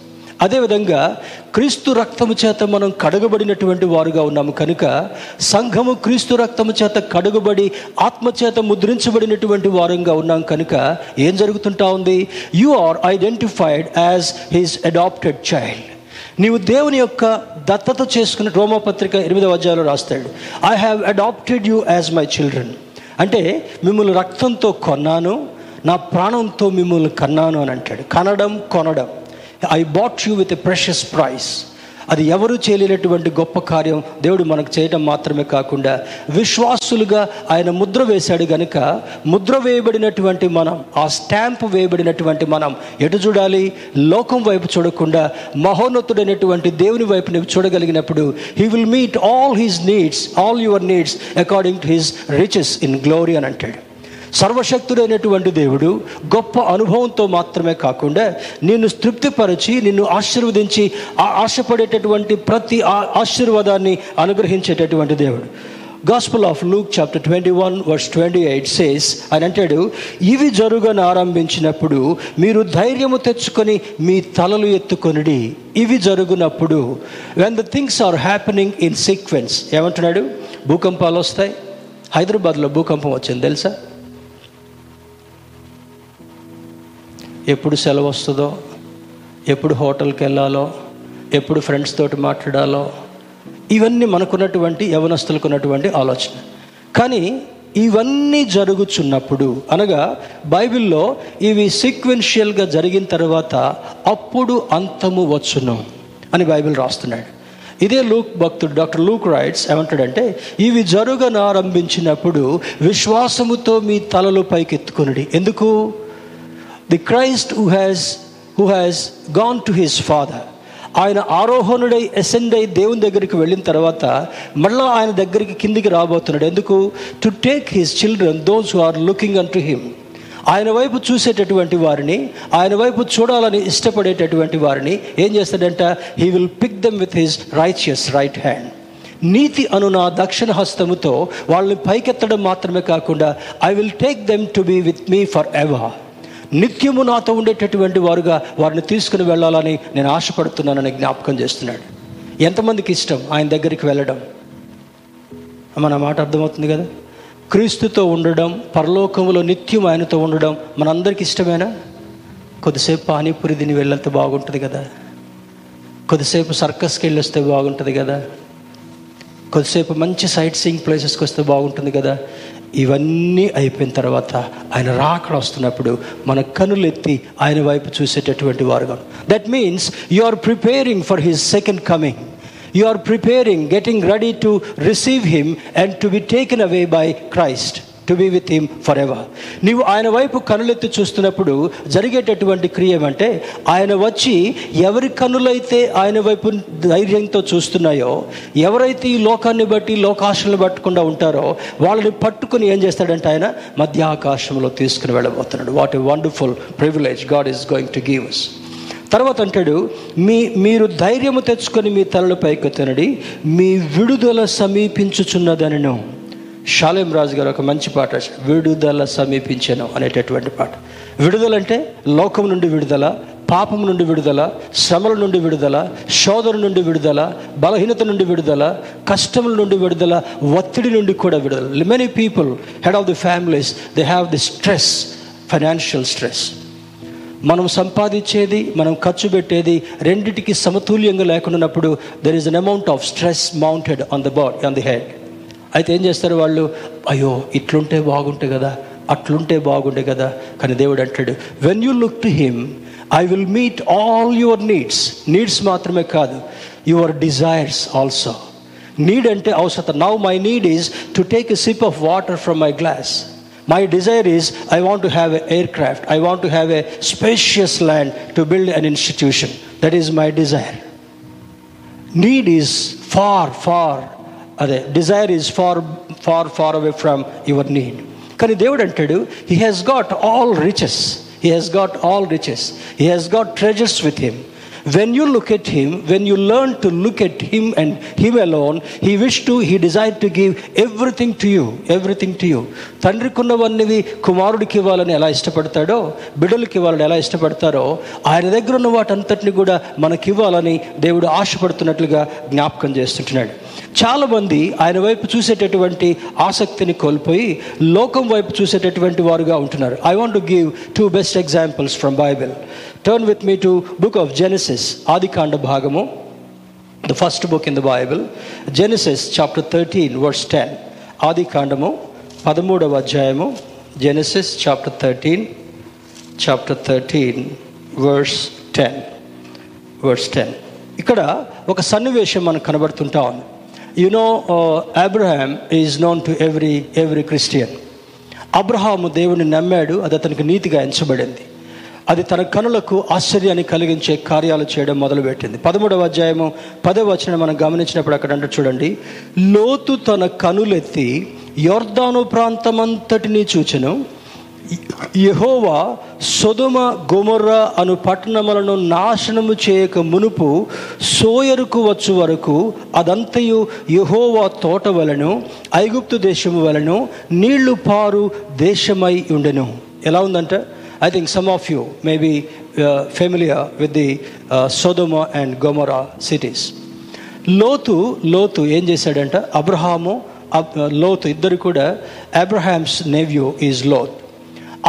అదేవిధంగా క్రీస్తు రక్తము చేత మనం కడగబడినటువంటి వారుగా ఉన్నాము. కనుక సంఘము క్రీస్తు రక్తము చేత కడుగబడి ఆత్మచేత ముద్రించబడినటువంటి వారంగా ఉన్నాం. కనుక ఏం జరుగుతుంటా ఉంది? You are identified as his adopted child నీవు దేవుని యొక్క దత్తత చేసుకున్న రోమపత్రిక ఎనిమిదవ అధ్యాయంలో రాస్తాడు. I have adopted you as my children అంటే మిమ్మల్ని రక్తంతో కొన్నాను నా ప్రాణంతో మిమ్మల్ని కన్నాను అని అంటాడు. కనడం కొనడం. I bought you with a precious price అది ఎవరు చేయలేనటువంటి గొప్ప కార్యం దేవుడు మనకు చేయడం మాత్రమే కాకుండా విశ్వాసులుగా ఆయన ముద్ర వేశాడు గనుక ముద్ర వేయబడినటువంటి మనం ఆ స్టాంప్ వేయబడినటువంటి మనం ఎటు చూడాలి? లోకం వైపు చూడకుండా మహోన్నతుడైనటువంటి దేవుని వైపు నువ్వు చూడగలిగినప్పుడు he will meet all his needs all your needs according to his riches in glory అని అంటాడు. సర్వశక్తుడైనటువంటి దేవుడు గొప్ప అనుభవంతో మాత్రమే కాకుండా నిన్ను తృప్తిపరచి నిన్ను ఆశీర్వదించి ఆశపడేటటువంటి ప్రతి ఆ- ఆశీర్వాదాన్ని అనుగ్రహించేటటువంటి దేవుడు. Gospel of Luke chapter twenty one verse twenty eight says అని అంటాడు ఇవి జరుగని ఆరంభించినప్పుడు మీరు ధైర్యము తెచ్చుకొని మీ తలలు ఎత్తుకొనిడి. ఇవి జరుగునప్పుడు when the things are happening in sequence ఏమంటున్నాడు? భూకంపాలు వస్తాయి. హైదరాబాద్లో భూకంపం వచ్చింది తెలుసా? ఎప్పుడు సెలవు వస్తుందో ఎప్పుడు హోటల్కి వెళ్ళాలో ఎప్పుడు ఫ్రెండ్స్ తోటి మాట్లాడాలో ఇవన్నీ మనకున్నటువంటి యవనస్తులకు ఉన్నటువంటి ఆలోచన. కానీ ఇవన్నీ జరుగుచున్నప్పుడు అనగా బైబిల్లో ఇవి సీక్వెన్షియల్గా జరిగిన తర్వాత అప్పుడు అంతము వచ్చును అని బైబిల్ రాస్తున్నాడు. ఇదే లూక్ భక్తుడు డాక్టర్ లూక్ రైట్స్ ఏమంటాడంటే ఇవి జరుగనారంభించినప్పుడు విశ్వాసముతో మీ తలలు పైకెత్తుకునుడి. ఎందుకు? The Christ who has who has gone to his father ఆయన ఆరోహణుడై అసెండ్ అయి దేవుని దగ్గరికి వెళ్ళిన తర్వాత మళ్ళీ ఆయన దగ్గరికి కిందికి రాబోతున్నాడు. ఎందుకు? To take his children those who are looking unto him ఆయన వైపు చూసేటటువంటి వారిని ఆయన వైపు చూడాలని ఇష్టపడేటటువంటి వారిని ఏం చేస్తాడంట? He will pick them with his righteous right hand నీతి అను నా దక్షిణ హస్తముతో వాళ్ళని పైకెత్తడం మాత్రమే కాకుండా I will take them to be with me forever నిత్యము నాతో ఉండేటటువంటి వారుగా వారిని తీసుకుని వెళ్ళాలని నేను ఆశపడుతున్నానని జ్ఞాపకం చేస్తున్నాడు. ఎంతమందికి ఇష్టం ఆయన దగ్గరికి వెళ్ళడం? మన మాట అర్థమవుతుంది కదా? క్రీస్తుతో ఉండడం పరలోకములో నిత్యం ఆయనతో ఉండడం మనందరికి ఇష్టమేనా? కొద్దిసేపు పానీపూరి తిని వెళ్ళంత బాగుంటుంది కదా? కొద్దిసేపు సర్కస్కి వెళ్ళి వస్తే బాగుంటుంది కదా? కొద్దిసేపు మంచి సైట్ సీయింగ్ ప్లేసెస్కి వస్తే బాగుంటుంది కదా? ఇవన్నీ అయిపోయిన తర్వాత ఆయన రాకడ వస్తున్నప్పుడు మన కనులెత్తి ఆయన వైపు చూసేటటువంటి వారుగా that means you are preparing for his second coming you are preparing getting ready to receive him and to be taken away by Christ to be with him forever నీవు ఆయన వైపు కనులెత్తి చూస్తున్నప్పుడు జరిగేటటువంటి క్రియ ఏమంటే ఆయన వచ్చి ఎవరి కనులైతే ఆయన వైపు ధైర్యంతో చూస్తున్నాయో ఎవరైతే ఈ లోకాన్ని బట్టి లోకాశలను పట్టకుండా ఉంటారో వాళ్ళని పట్టుకుని ఏం చేస్తాడంటే ఆయన మధ్య ఆకాశంలో తీసుకుని వెళ్ళబోతున్నాడు. What a wonderful privilege God is going to give us తర్వాత అంటాడు మీ మీరు ధైర్యము తెచ్చుకొని మీ తలల పైకెత్తనడి మీ విడుదల సమీపించుచున్నదనను. షాలేం రాజు గారు ఒక మంచి పాట విడుదల సమీపించను అనేటటువంటి పాట. విడుదల అంటే లోకం నుండి విడుదల పాపం నుండి విడుదల శ్రమల నుండి విడుదల శోధన నుండి విడుదల బలహీనత నుండి విడుదల కష్టముల నుండి విడుదల ఒత్తిడి నుండి కూడా విడుదల. Many people head of the families they have the stress financial stress మనం సంపాదించేది మనం ఖర్చు పెట్టేది రెండిటికి సమతుల్యంగా లేకుండా there is an amount of stress mounted on the body on the head అయితే ఏం చేస్తారు వాళ్ళు? అయ్యో ఇట్లుంటే బాగుంటే కదా అట్లుంటే బాగుండే కదా. కానీ దేవుడు అంటాడు when you look to him I will meet all your needs needs మాత్రమే కాదు యువర్ డిజైర్స్ ఆల్సో నీడ్ అంటే అవసరం now my need is to take a sip of water from my glass my desire is I want to have a aircraft I want to have a spacious land to build an institution that is my desire need is far far అదే desire is far far far away from your need కానీ దేవుడు అంటాడు he has got all riches he has got all riches he has got treasures with him when you look at him when you learn to look at him and him alone he wish to he desire to give everything to you everything to you తండ్రికున్నవన్నీ కుమారుడికి ఇవ్వాలని ఎలా ఇష్టపడతాడో బిడ్డలకి ఇవ్వాలని ఎలా ఇష్టపడతారో ఆయన దగ్గర ఉన్న వాటంతటిని కూడా మనకి ఇవ్వాలని దేవుడు ఆశపడుతున్నట్లుగా జ్ఞాపకం చేస్తుంటున్నాడు. చాలామంది ఆయన వైపు చూసేటటువంటి ఆసక్తిని కోల్పోయి లోకం వైపు చూసేటటువంటి వారుగా ఉంటున్నారు. I want to give two best examples from Bible turn with me to book of Genesis ఆదికాండ భాగము the first book in the Bible Genesis chapter thirteen verse ten ఆది కాండము పదమూడవ అధ్యాయము Genesis chapter thirteen chapter thirteen verse ten verse ten ఇక్కడ ఒక సన్నివేశం మనకు కనబడుతుంటా ఉంది. You know Abraham is known to every every Christian Abraham దేవుని నమ్మాడు అది అతనికి నీతిగా ఎంచబడింది. అది తన కనులకు ఆశ్చర్యాన్ని కలిగించే కార్యాలు చేయడం మొదలుపెట్టింది. పదమూడవ అధ్యాయము పదవ వచనం మనం గమనించినప్పుడు అక్కడ అంటే చూడండి. లోతు తన కనులెత్తి యోర్దాను ప్రాంతమంతటినీ చూచెను. యహోవా సొదుమ గొమొర్ర అను పట్టణములను నాశనము చేయక మునుపు సోయరుకు వచ్చు వరకు అదంతయు యహోవా తోట వలను ఐగుప్తు దేశము వలను నీళ్ళు పారు దేశమై ఉండెను. ఎలా ఉందంటే? I think some of you maybe familiar with the Sodom and Gomorrah cities లోతు లోతు ఏం చేశాడంట? అబ్రహాము uh, లోతు ఇద్దరు కూడా అబ్రహామ్స్ నెవ్యూ ఈజ్ లోత్.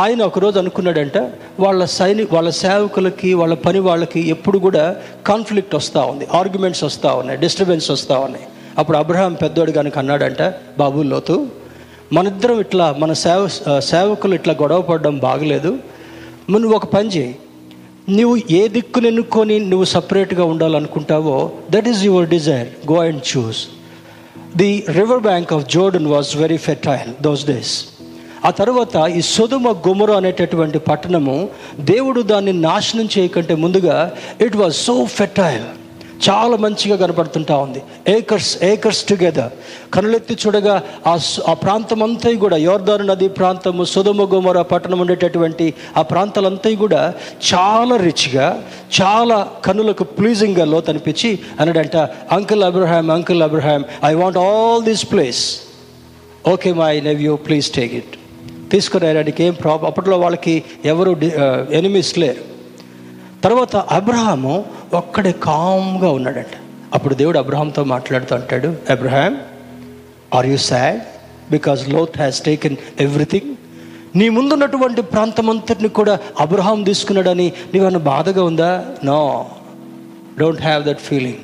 ఆయన ఒకరోజు అనుకున్నాడంట వాళ్ళ సైని వాళ్ళ సేవకులకి వాళ్ళ పని వాళ్ళకి ఎప్పుడు కూడా కాన్ఫ్లిక్ట్ వస్తూ ఉంది. ఆర్గ్యుమెంట్స్ వస్తూ ఉన్నాయి. డిస్టర్బెన్స్ వస్తూ ఉన్నాయి. అప్పుడు అబ్రహాం పెద్దోడు కనుక అన్నాడంట బాబు లోతు మనిద్దరం ఇట్లా మన సేవ సేవకులు ఇట్లా గొడవ పడడం బాగలేదు. నువ్వు ఒక పని చేయి. నువ్వు ఏ దిక్కును ఎన్నుకొని నువ్వు సపరేట్గా ఉండాలనుకుంటావో that is your desire go and choose the river bank of Jordan was very fertile those days ఆ తర్వాత ఈ సొదుమ గుమరు అనేటటువంటి పట్టణము దేవుడు దాన్ని నాశనం చేయకంటే ముందుగా ఇట్ వాజ్ సో ఫెర్టైల్ చాలా మంచిగా కనపడుతుంటా ఉంది. ఏకర్స్ ఏకర్స్ టుగెదర్ కనులెత్తి చూడగా ఆ ఆ ప్రాంతం అంతా కూడా యోర్దారు నది ప్రాంతము సుధమగుమర పట్టణం ఉండేటటువంటి ఆ ప్రాంతాలంతా కూడా చాలా రిచ్గా చాలా కనులకు ప్లీజింగ్గా లోతనిపించి అన్నాడంట uncle Abraham uncle Abraham I want all this place okay my nephew please take it తీసుకురాయడానికి ఏం ప్రాబ్లం అప్పట్లో వాళ్ళకి ఎవరు ఎనిమిస్ లేరు. తర్వాత అబ్రహాము ఒక్కడే కామ్గా ఉన్నాడంట. అప్పుడు దేవుడు అబ్రహాంతో మాట్లాడుతూ అంటాడు Abraham are you sad because Lot has taken everything నీ ముందున్నటువంటి ప్రాంతం అంతటిని కూడా అబ్రహాం తీసుకున్నాడని నీవన్న బాధగా ఉందా? No don't have that feeling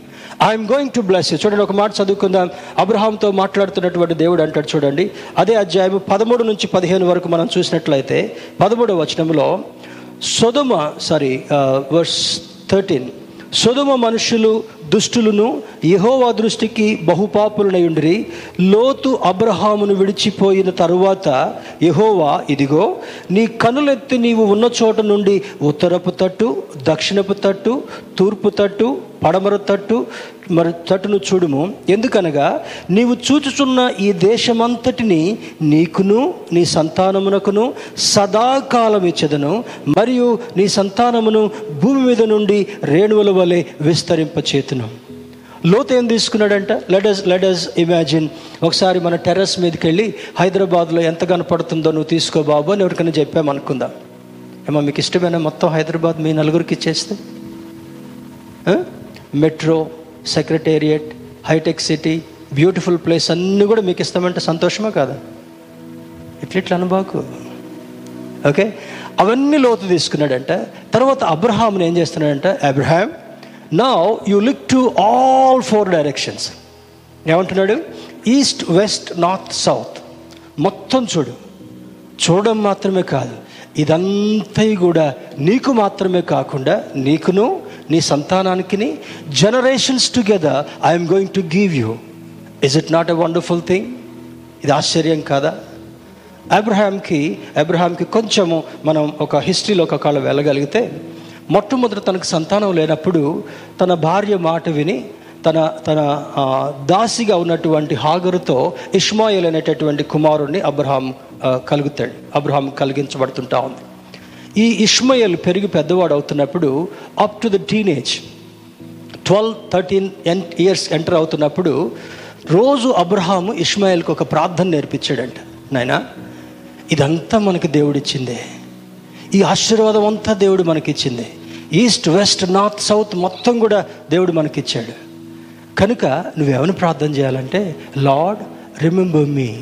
I'm going to bless చూడండి ఒక మాట చదువుకుందాం. అబ్రహాంతో మాట్లాడుతున్నటువంటి దేవుడు అంటాడు చూడండి అదే అధ్యాయం పదమూడు నుంచి పదిహేను వరకు మనం చూసినట్లయితే పదమూడవ వచనంలో సొదుమ సారీ వర్స్ థర్టీన్ సొదుమ మనుషులు దుష్టులను యహోవా దృష్టికి బహుపాపులనయుండిరి. లోతు అబ్రహామును విడిచిపోయిన తరువాత యహోవా ఇదిగో నీ కనులెత్తి నీవు ఉన్న చోట నుండి ఉత్తరపు తట్టు దక్షిణపు తట్టు తూర్పు తట్టు పడమర తట్టు మరి తట్టును చూడుము. ఎందుకనగా నీవు చూచుచున్న ఈ దేశమంతటిని నీకును నీ సంతానమునకును సదాకాలం ఇచ్చదను మరియు నీ సంతానమును భూమి మీద నుండి రేణువుల వలె విస్తరింపచేతును. లోతు ఏం తీసుకున్నాడంట? లెటస్ లెటస్ ఇమాజిన్ ఒకసారి మన టెర్రస్ మీదకి వెళ్ళి హైదరాబాద్లో ఎంత కనపడుతుందో నువ్వు తీసుకో బాబు అని ఎవరికైనా చెప్పామనుకుందాం ఏమో మీకు ఇష్టమైన మొత్తం హైదరాబాద్ మీ నలుగురికి ఇచ్చేస్తే? Metro secretariat hitech city beautiful place అన్నీ కూడా మీకు ఇస్తామంటే సంతోషమా కాదా? ఇట్లిట్లా అనుబాకు ఓకే? అవన్నీ లోతు తీసుకున్నాడంట. తర్వాత అబ్రహాంని ఏం చేస్తున్నాడంట? Abraham now you look to all four directions ఏమంటున్నాడు? ఈస్ట్ వెస్ట్ నార్త్ సౌత్ మొత్తం చూడు. చూడడం మాత్రమే కాదు. ఇదంతా కూడా నీకు మాత్రమే కాకుండా నీకును నీ సంతానానికి generations together I'm going to give you is it not a wonderful thing ఇది ఆశ్చర్యం కాదా? అబ్రహాంకి అబ్రహాంకి కొంచెము మనం ఒక హిస్టరీలో ఒక కాలం వెళ్ళగలిగితే మొట్టమొదట తనకు సంతానం లేనప్పుడు తన భార్య మాట విని తన తన దాసిగా ఉన్నటువంటి హాగరుతో ఇష్మాయిల్ అనేటటువంటి కుమారుణ్ణి అబ్రహాం కలుగుతాడు అబ్రహాం కలిగించబడుతుంటా ఉంది. ఈ ఇష్మయల్ పెరిగి పెద్దవాడు అవుతున్నప్పుడు up to the teenage twelve thirteen and years enter అవుతున్నప్పుడు రోజు అబ్రహాము ఇష్మాయిల్కి ఒక ప్రార్థన నేర్పించాడంట. నాయనా ఇదంతా మనకి దేవుడిచ్చిందే. ఈ ఆశీర్వాదం అంతా దేవుడు మనకిచ్చింది. ఈస్ట్ వెస్ట్ నార్త్ సౌత్ మొత్తం కూడా దేవుడు మనకిచ్చాడు. కనుక నువ్వేమని ప్రార్థన చేయాలంటే Lord remember me.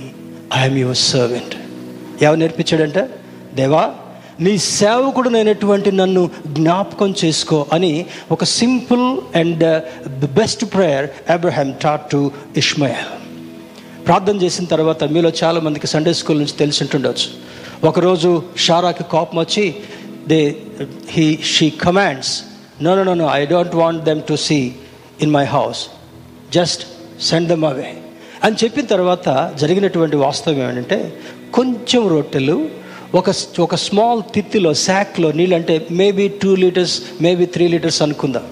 I'm your servant. ఎవరు నేర్పించాడంటే? దేవా నీ సేవకుడు నేనటువంటి నన్ను జ్ఞాపకం చేసుకో అని ఒక simple and best prayer Abraham taught to Ishmael. ప్రార్థన చేసిన తర్వాత మీలో చాలామందికి సండే స్కూల్ నుంచి తెలిసి ఉండవచ్చు ఒకరోజు షారాకి కోపం వచ్చి they he she commands no no no I don't want them to see in my house just send them away అని చెప్పిన తర్వాత జరిగినటువంటి వాస్తవం ఏమంటే కొంచెం రొట్టెలు ఒక ఒక స్మాల్ తిత్తిలో శాక్లో నీళ్ళు అంటే maybe two litres maybe three litres అనుకుందాం.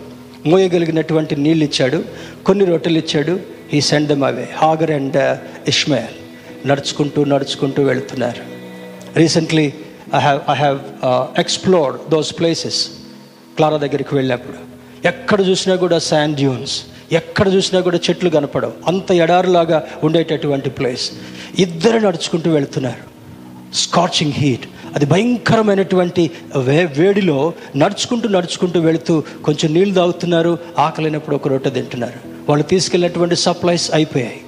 మోయగలిగినటువంటి నీళ్ళు ఇచ్చాడు కొన్ని రొట్టెలు ఇచ్చాడు ఈ send them away Hagar and Ishmael నడుచుకుంటూ నడుచుకుంటూ వెళుతున్నారు. Recently I have I have explored those places Clara దగ్గరికి వెళ్ళినప్పుడు ఎక్కడ చూసినా కూడా శాండ్ డ్యూన్స్ ఎక్కడ చూసినా కూడా చెట్లు కనపడవు. అంత ఎడారులాగా ఉండేటటువంటి ప్లేస్ ఇద్దరు నడుచుకుంటూ వెళుతున్నారు. స్కాచింగ్ హీట్ అది భయంకరమైనటువంటి వే వేడిలో నడుచుకుంటూ నడుచుకుంటూ వెళుతూ కొంచెం నీళ్ళు తాగుతున్నారు. ఆకలినప్పుడు ఒక రొట్టె తింటున్నారు. వాళ్ళు తీసుకెళ్ళినటువంటి సప్లైస్ అయిపోయాయి.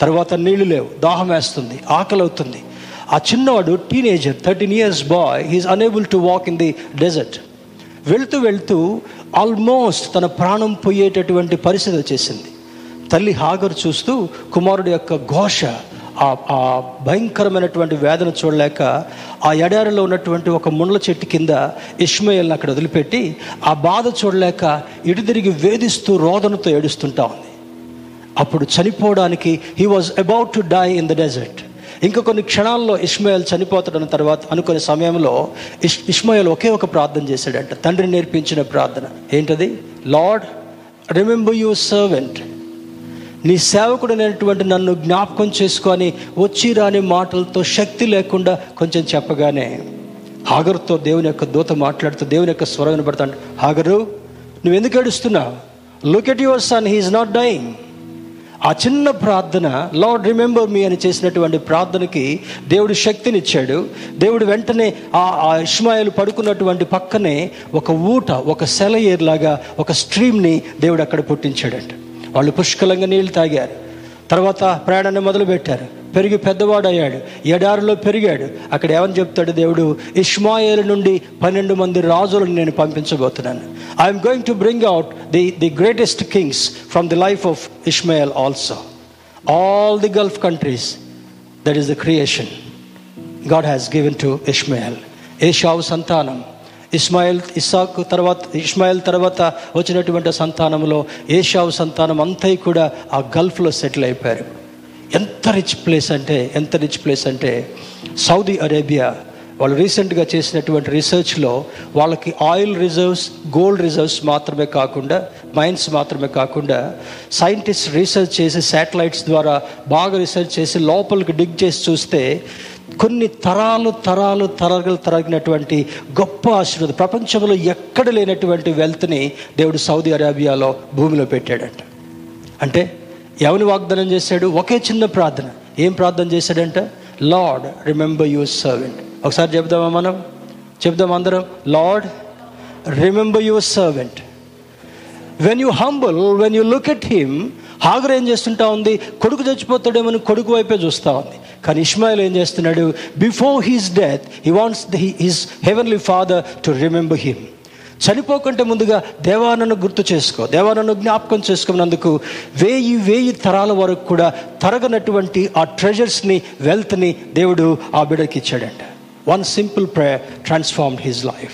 తర్వాత నీళ్ళు లేవు. దాహం వేస్తుంది. ఆకలి అవుతుంది ఆ చిన్నవాడు teenager thirteen years boy he is unable to walk in the desert వెళ్తూ వెళ్తూ ఆల్మోస్ట్ తన ప్రాణం పోయేటటువంటి పరిస్థితి వచ్చేసింది. తల్లి హాగరు చూస్తూ కుమారుడి యొక్క ఘోష ఆ ఆ భయంకరమైనటువంటి వేదన చూడలేక ఆ ఎడారిలో ఉన్నటువంటి ఒక ముండ్ల చెట్టు కింద ఇష్మయల్ని అక్కడ వదిలిపెట్టి ఆ బాధ చూడలేక ఇటు తిరిగి వేధిస్తూ రోదనతో ఏడుస్తుంటా ఉంది. అప్పుడు చనిపోవడానికి he was about to die in the desert ఇంకా కొన్ని క్షణాల్లో ఇష్మాయిల్ చనిపోతాడన్న తర్వాత అనుకునే సమయంలో ఇష్ ఇష్మాయిల్ ఒకే ఒక ప్రార్థన చేశాడంట. తండ్రి నేర్పించిన ప్రార్థన. ఏంటది? లార్డ్ రిమెంబర్ యువర్ సర్వెంట్ నీ సేవకుడైనటువంటి నన్ను జ్ఞాపకం చేసుకొని వచ్చి రాని మాటలతో శక్తి లేకుండా కొంచెం చెప్పగానే హాగరుతో దేవుని యొక్క దూత మాట్లాడుతూ దేవుని యొక్క స్వరం వినబడతాడు హాగరు నువ్వు ఎందుకు ఏడుస్తున్నావు look at your son he is not dying ఆ చిన్న ప్రార్థన లార్డ్ రిమెంబర్ మీ అని చేసినటువంటి ప్రార్థనకి దేవుడు శక్తినిచ్చాడు. దేవుడు వెంటనే ఆ ఆ ఇష్మాయిల్ పడుకున్నటువంటి పక్కనే ఒక ఊట ఒక సెలయేర్లాగా ఒక స్ట్రీమ్ని దేవుడు అక్కడ పుట్టించాడంట. వాళ్ళు పుష్కలంగా నీళ్ళు తాగారు. తర్వాత ప్రయాణాన్ని మొదలుపెట్టారు. పెరిగి పెద్దవాడు అయ్యాడు ఎడారిలో పెరిగాడు. అక్కడ ఏమని చెప్తాడు దేవుడు? ఇష్మాయేల్ నుండి పన్నెండు మంది రాజులను నేను పంపించబోతున్నాను. I'm going to bring out the the greatest kings from the life of Ishmael also all the gulf countries that is the creation God has given to Ishmael Esau సంతానం. ఇస్మాయిల్ ఇస్సాకు తర్వాత ఇస్మాయిల్ తర్వాత వచ్చినటువంటి సంతానంలో ఏషావు సంతానం అంతా కూడా ఆ గల్ఫ్లో సెటిల్ అయిపోయారు. ఎంత రిచ్ ప్లేస్ అంటే ఎంత రిచ్ ప్లేస్ అంటే సౌదీ అరేబియా వాళ్ళు రీసెంట్గా చేసినటువంటి రీసెర్చ్లో వాళ్ళకి ఆయిల్ రిజర్వ్స్ గోల్డ్ రిజర్వ్స్ మాత్రమే కాకుండా మైన్స్ మాత్రమే కాకుండా సైంటిస్ట్ రీసెర్చ్ చేసి శాటిలైట్స్ ద్వారా బాగా రీసెర్చ్ చేసి లోపలికి డిగ్ చేసి చూస్తే కొన్ని తరాలు తరాలు తరగలు తరగినటువంటి గొప్ప ఆశీర్వాదం. ప్రపంచంలో ఎక్కడ లేనటువంటి వెల్త్ని దేవుడు సౌదీ అరేబియాలో భూమిలో పెట్టాడంట. అంటే ఎవరిని వాగ్దానం చేశాడు? ఒకే చిన్న ప్రార్థన. ఏం ప్రార్థన చేశాడంట? Lord remember your servant. ఒకసారి చెప్దామా మనం? చెప్దాం అందరం? Lord remember your servant. When you humble when you look at him Hagar ఏం చేస్తుంటా ఉంది? కొడుకు చచ్చిపోతాడేమని కొడుకు వైపే చూస్తూ ఉంది. కానీ ఇస్మాయిల్ ఏం చేస్తున్నాడు? Before his death he wants his heavenly father to remember him చనిపోకుంటే ముందుగా దేవానను గుర్తు చేసుకో దేవానను జ్ఞాపకం చేసుకున్నందుకు వేయి వేయి తరాల వరకు కూడా తరగనటువంటి ఆ ట్రెజర్స్ని వెల్త్ని దేవుడు ఆ బిడ్డకి ఇచ్చాడంట. One simple prayer transformed his life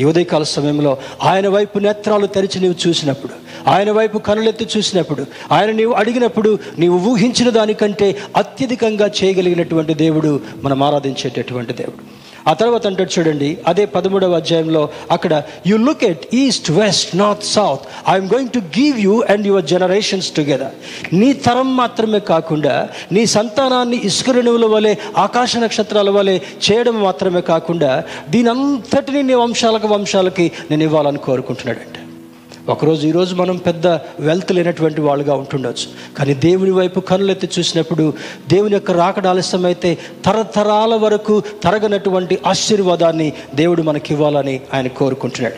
ఈ ఉదయకాల సమయంలో ఆయన వైపు నేత్రాలు తెరిచి నీవు చూసినప్పుడు ఆయన వైపు కనులెత్తి చూసినప్పుడు ఆయన నీవు అడిగినప్పుడు నీవు ఊహించిన దానికంటే అత్యధికంగా చేయగలిగినటువంటి దేవుడు మనం ఆరాధించేటటువంటి దేవుడు. ఆ తర్వాత అంటాడు చూడండి అదే పదమూడవ అధ్యాయంలో అక్కడ you look at east west north south I'm going to give you and your generations together నీ తరం మాత్రమే కాకుండా నీ సంతానాన్ని ఇసుకరణువుల వలె ఆకాశ నక్షత్రాల వలె చేయడం మాత్రమే కాకుండా దీనంతటిని నీ వంశాలకు వంశాలకి నేను ఇవ్వాలని కోరుకుంటున్నాడంటే. ఒకరోజు ఈరోజు మనం పెద్ద వెల్త్ లేనటువంటి వాళ్ళుగా ఉంటుండొచ్చు. కానీ దేవుని వైపు కనులెత్తి చూసినప్పుడు దేవుని యొక్క రాకడ ఆలస్యమైతే తరతరాల వరకు తరగనటువంటి ఆశీర్వాదాన్ని దేవుడు మనకి ఇవ్వాలని ఆయన కోరుకుంటున్నాడు.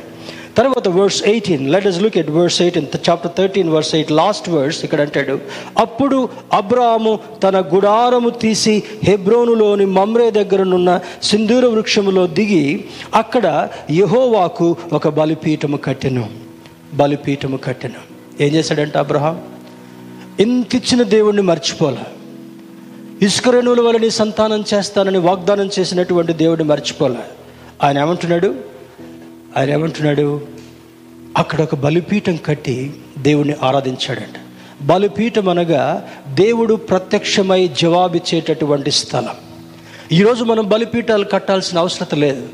తర్వాత verse eighteen let us look at verse eighteen chapter thirteen verse eight last verse ఇక్కడ అంటాడు. అప్పుడు అబ్రాము తన గుడారము తీసి హెబ్రోనులోని మమ్రే దగ్గరనున్న సింధూర వృక్షములో దిగి అక్కడ యహోవాకు ఒక బలిపీఠము కట్టెను. బలిపీఠము కట్టెను. ఏం చేశాడంట అబ్రహాం? ఇంతిచ్చిన దేవుణ్ణి మర్చిపోలే. ఇసుకరేణువుల వల్ల నీ సంతానం చేస్తానని వాగ్దానం చేసినటువంటి దేవుడిని మర్చిపోలే. ఆయన ఏమంటున్నాడు? ఆయన ఏమంటున్నాడు? అక్కడ ఒక బలిపీఠం కట్టి దేవుణ్ణి ఆరాధించాడంట. బలిపీఠం అనగా దేవుడు ప్రత్యక్షమై జవాబిచ్చేటటువంటి స్థలం. ఈరోజు మనం బలిపీఠాలు కట్టాల్సిన అవసరం లేదు.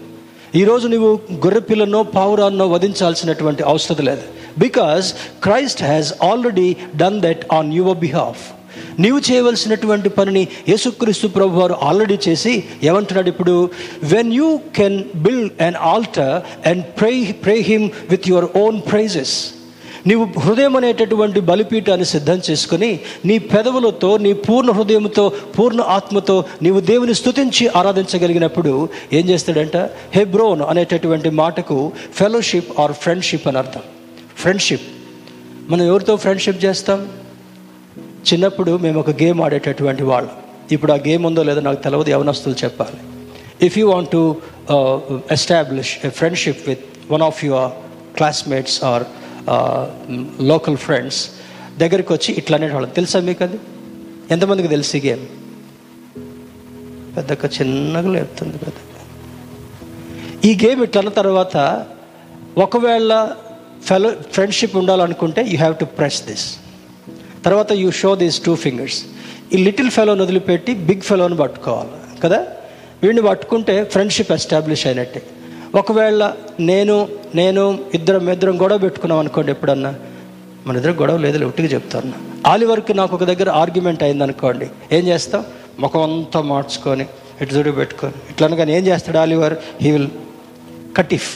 ఈరోజు నువ్వు గొర్రెపిల్లనో పావురాన్నో వధించాల్సినటువంటి అవసరం లేదు. Because Christ has already done that on your behalf నీవు చేయవలసినటువంటి పనిని యేసుక్రీస్తు ప్రభు వారు ఆల్రెడీ చేసి ఏమంటున్నాడు ఇప్పుడు? When you can build and altar and pray pray him with your own praises నీవు హృదయం అనేటటువంటి బలిపీఠాన్ని సిద్ధం చేసుకుని నీ పెదవులతో నీ పూర్ణ హృదయంతో పూర్ణ ఆత్మతో నీవు దేవుని స్థుతించి ఆరాధించగలిగినప్పుడు ఏం చేస్తాడంట? హెబ్రోన్ అనేటటువంటి మాటకు ఫెలోషిప్ ఆర్ ఫ్రెండ్షిప్ అని అర్థం. ఫ్రెండ్షిప్. మనం ఎవరితో ఫ్రెండ్షిప్ చేస్తాం? చిన్నప్పుడు మేము ఒక గేమ్ ఆడేటటువంటి వాళ్ళం. ఇప్పుడు ఆ గేమ్ ఉందో లేదో నాకు తెలియదు యవనస్తులు చెప్పాలి. If you want to establish a friendship with one of your classmates or local friends దగ్గరికి వచ్చి ఇట్లా అనేవాళ్ళం తెలుసా మీకు అది ఎంతమందికి తెలుసు ఈ గేమ్? పెద్దక్క చిన్నగా లేపుతుంది పెద్ద ఈ గేమ్ ఇట్లా అన్న తర్వాత ఒకవేళ ఫెలో ఫ్రెండ్షిప్ ఉండాలనుకుంటే you have to press this తర్వాత you show these two fingers ఈ లిటిల్ ఫెలోని వదిలిపెట్టి బిగ్ ఫెలోని పట్టుకోవాలి కదా? వీడిని పట్టుకుంటే ఫ్రెండ్షిప్ ఎస్టాబ్లిష్ అయినట్టే. ఒకవేళ నేను నేను ఇద్దరం ఇద్దరం గొడవ పెట్టుకున్నాం అనుకోండి ఎప్పుడన్నా మన ఇద్దరు గొడవ లేదు ఒట్టిగా చెప్తాను. ఆలివర్కి నాకు ఒక దగ్గర ఆర్గ్యుమెంట్ అయింది అనుకోండి ఏం చేస్తాం? ముఖం అంతా మార్చుకొని ఇటు దుడి పెట్టుకొని ఇట్లా అనగానే ఏం చేస్తాడు ఆలివర్? హీ విల్ కటిఫ్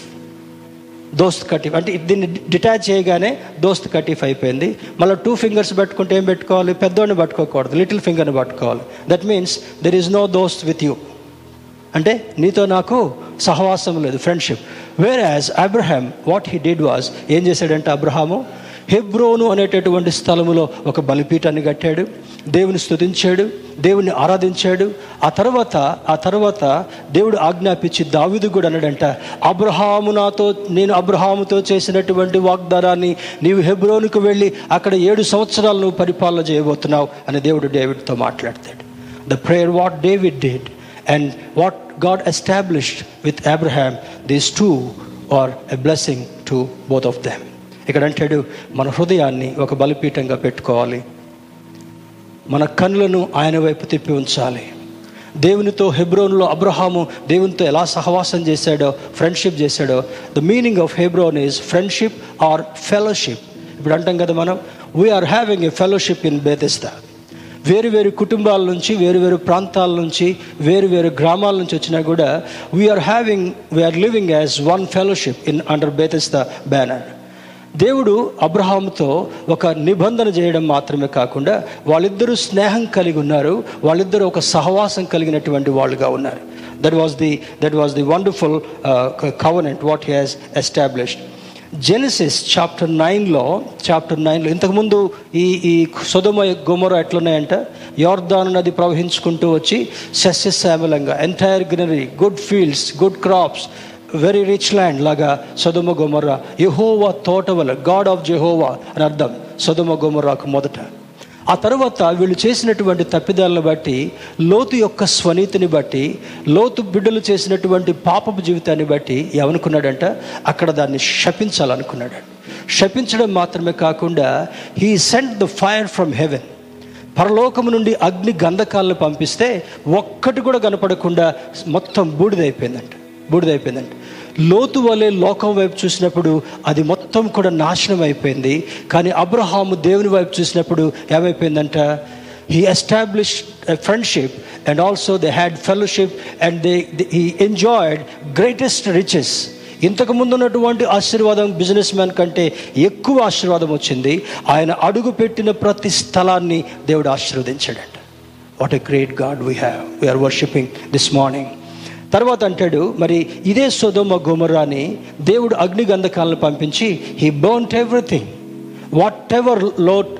దోస్త్ కటిఫ్ అంటే దీన్ని డిటాచ్ చేయగానే దోస్త్ కటిఫ్ అయిపోయింది. మళ్ళీ టూ ఫింగర్స్ పెట్టుకుంటే ఏం పెట్టుకోవాలి? పెద్దోడిని పట్టుకోకూడదు లిటిల్ ఫింగర్ని పట్టుకోవాలి. That means there is no దోస్త్ విత్ యూ అంటే నీతో నాకు సహవాసం లేదు friendship whereas Abraham what he did was ఏం చేశాడంటే అబ్రహాము హెబ్రోను అనేటటువంటి స్థలములో ఒక బలిపీఠాన్ని కట్టాడు దేవుని స్తుతించాడు దేవుని ఆరాధించాడు. ఆ తర్వాత ఆ తర్వాత దేవుడు ఆజ్ఞాపించి దావిదు కూడా అన్నాడంట అబ్రహాము నాతో నేను అబ్రహాముతో చేసినటువంటి వాగ్దానాన్ని నీవు హెబ్రోనుకు వెళ్ళి అక్కడ ఏడు సంవత్సరాలు నువ్వు పరిపాలన చేయబోతున్నావు అని దేవుడు డేవిడ్తో మాట్లాడతాడు. The prayer what David did and what God established with Abraham these two are a blessing to both of them ఇక్కడ అంటాడు మన హృదయాన్ని ఒక బలిపీఠంగా పెట్టుకోవాలి. మన కన్నులను ఆయన వైపు తిప్పి ఉంచాలి. దేవునితో హెబ్రోన్లో అబ్రహాము దేవునితో ఎలా సహవాసం చేశాడో ఫ్రెండ్షిప్ చేశాడో the meaning of Hebron is friendship or fellowship. ఇప్పుడు అంటాం కదా మనం we are having a fellowship in Bethesda వేరు వేరు కుటుంబాల నుంచి వేరు వేరు ప్రాంతాల నుంచి వేరు వేరు గ్రామాల నుంచి వచ్చినా కూడా we are having we are living as one fellowship in under Bethesda banner దేవుడు అబ్రహాంతో ఒక నిబంధన చేయడం మాత్రమే కాకుండా వాళ్ళిద్దరూ స్నేహం కలిగి ఉన్నారు వాళ్ళిద్దరూ ఒక సహవాసం కలిగినటువంటి వాళ్ళుగా ఉన్నారు. That was the that was the wonderful covenant what he has established Genesis chapter నైన్లో చాప్టర్ నైన్లో ఇంతకుముందు ఈ ఈ సుధమ గుమర ఎట్లున్నాయంట? యోర్దాను నది ప్రవహించుకుంటూ వచ్చి సస్యశ్యామలంగా entire greenery good fields good crops very rich land లాగా సుధమ గొమర్ర యహోవా తోటవల గాడ్ ఆఫ్ జెహోవా అని అర్థం. సుధమ గొమర్రాకు మొదట. ఆ తర్వాత వీళ్ళు చేసినటువంటి తప్పిదాలను బట్టి లోతు యొక్క స్వనీతిని బట్టి లోతు బిడ్డలు చేసినటువంటి పాపపు జీవితాన్ని బట్టి ఏమనుకున్నాడంట? అక్కడ దాన్ని శపించాలనుకున్నాడు. శపించడం మాత్రమే కాకుండా he sent the fire from heaven పరలోకము నుండి అగ్ని గంధకాలను పంపిస్తే ఒక్కటి కూడా కనపడకుండా మొత్తం బూడిదైపోయిందంట. బూడిదైపోయిందంట. లోతు వలె లోకం వైపు చూసినప్పుడు అది మొత్తం కూడా నాశనం అయిపోయింది. కానీ అబ్రహాము దేవుని వైపు చూసినప్పుడు ఏమైపోయిందంట? He establish friendship and also they had fellowship and they he enjoyed greatest riches ఇంతకు ముందు ఉన్నటువంటి ఆశీర్వాదం బిజినెస్ మ్యాన్ కంటే ఎక్కువ ఆశీర్వాదం వచ్చింది. ఆయన అడుగు పెట్టిన ప్రతి స్థలాన్ని దేవుడు ఆశీర్వదించాడంట. What a great God we have we are worshipping this morning తర్వాత అంటాడు మరి ఇదే సొదోమ గోమరాని దేవుడు అగ్ని గంధకాలను పంపించి he burnt everything whatever Lot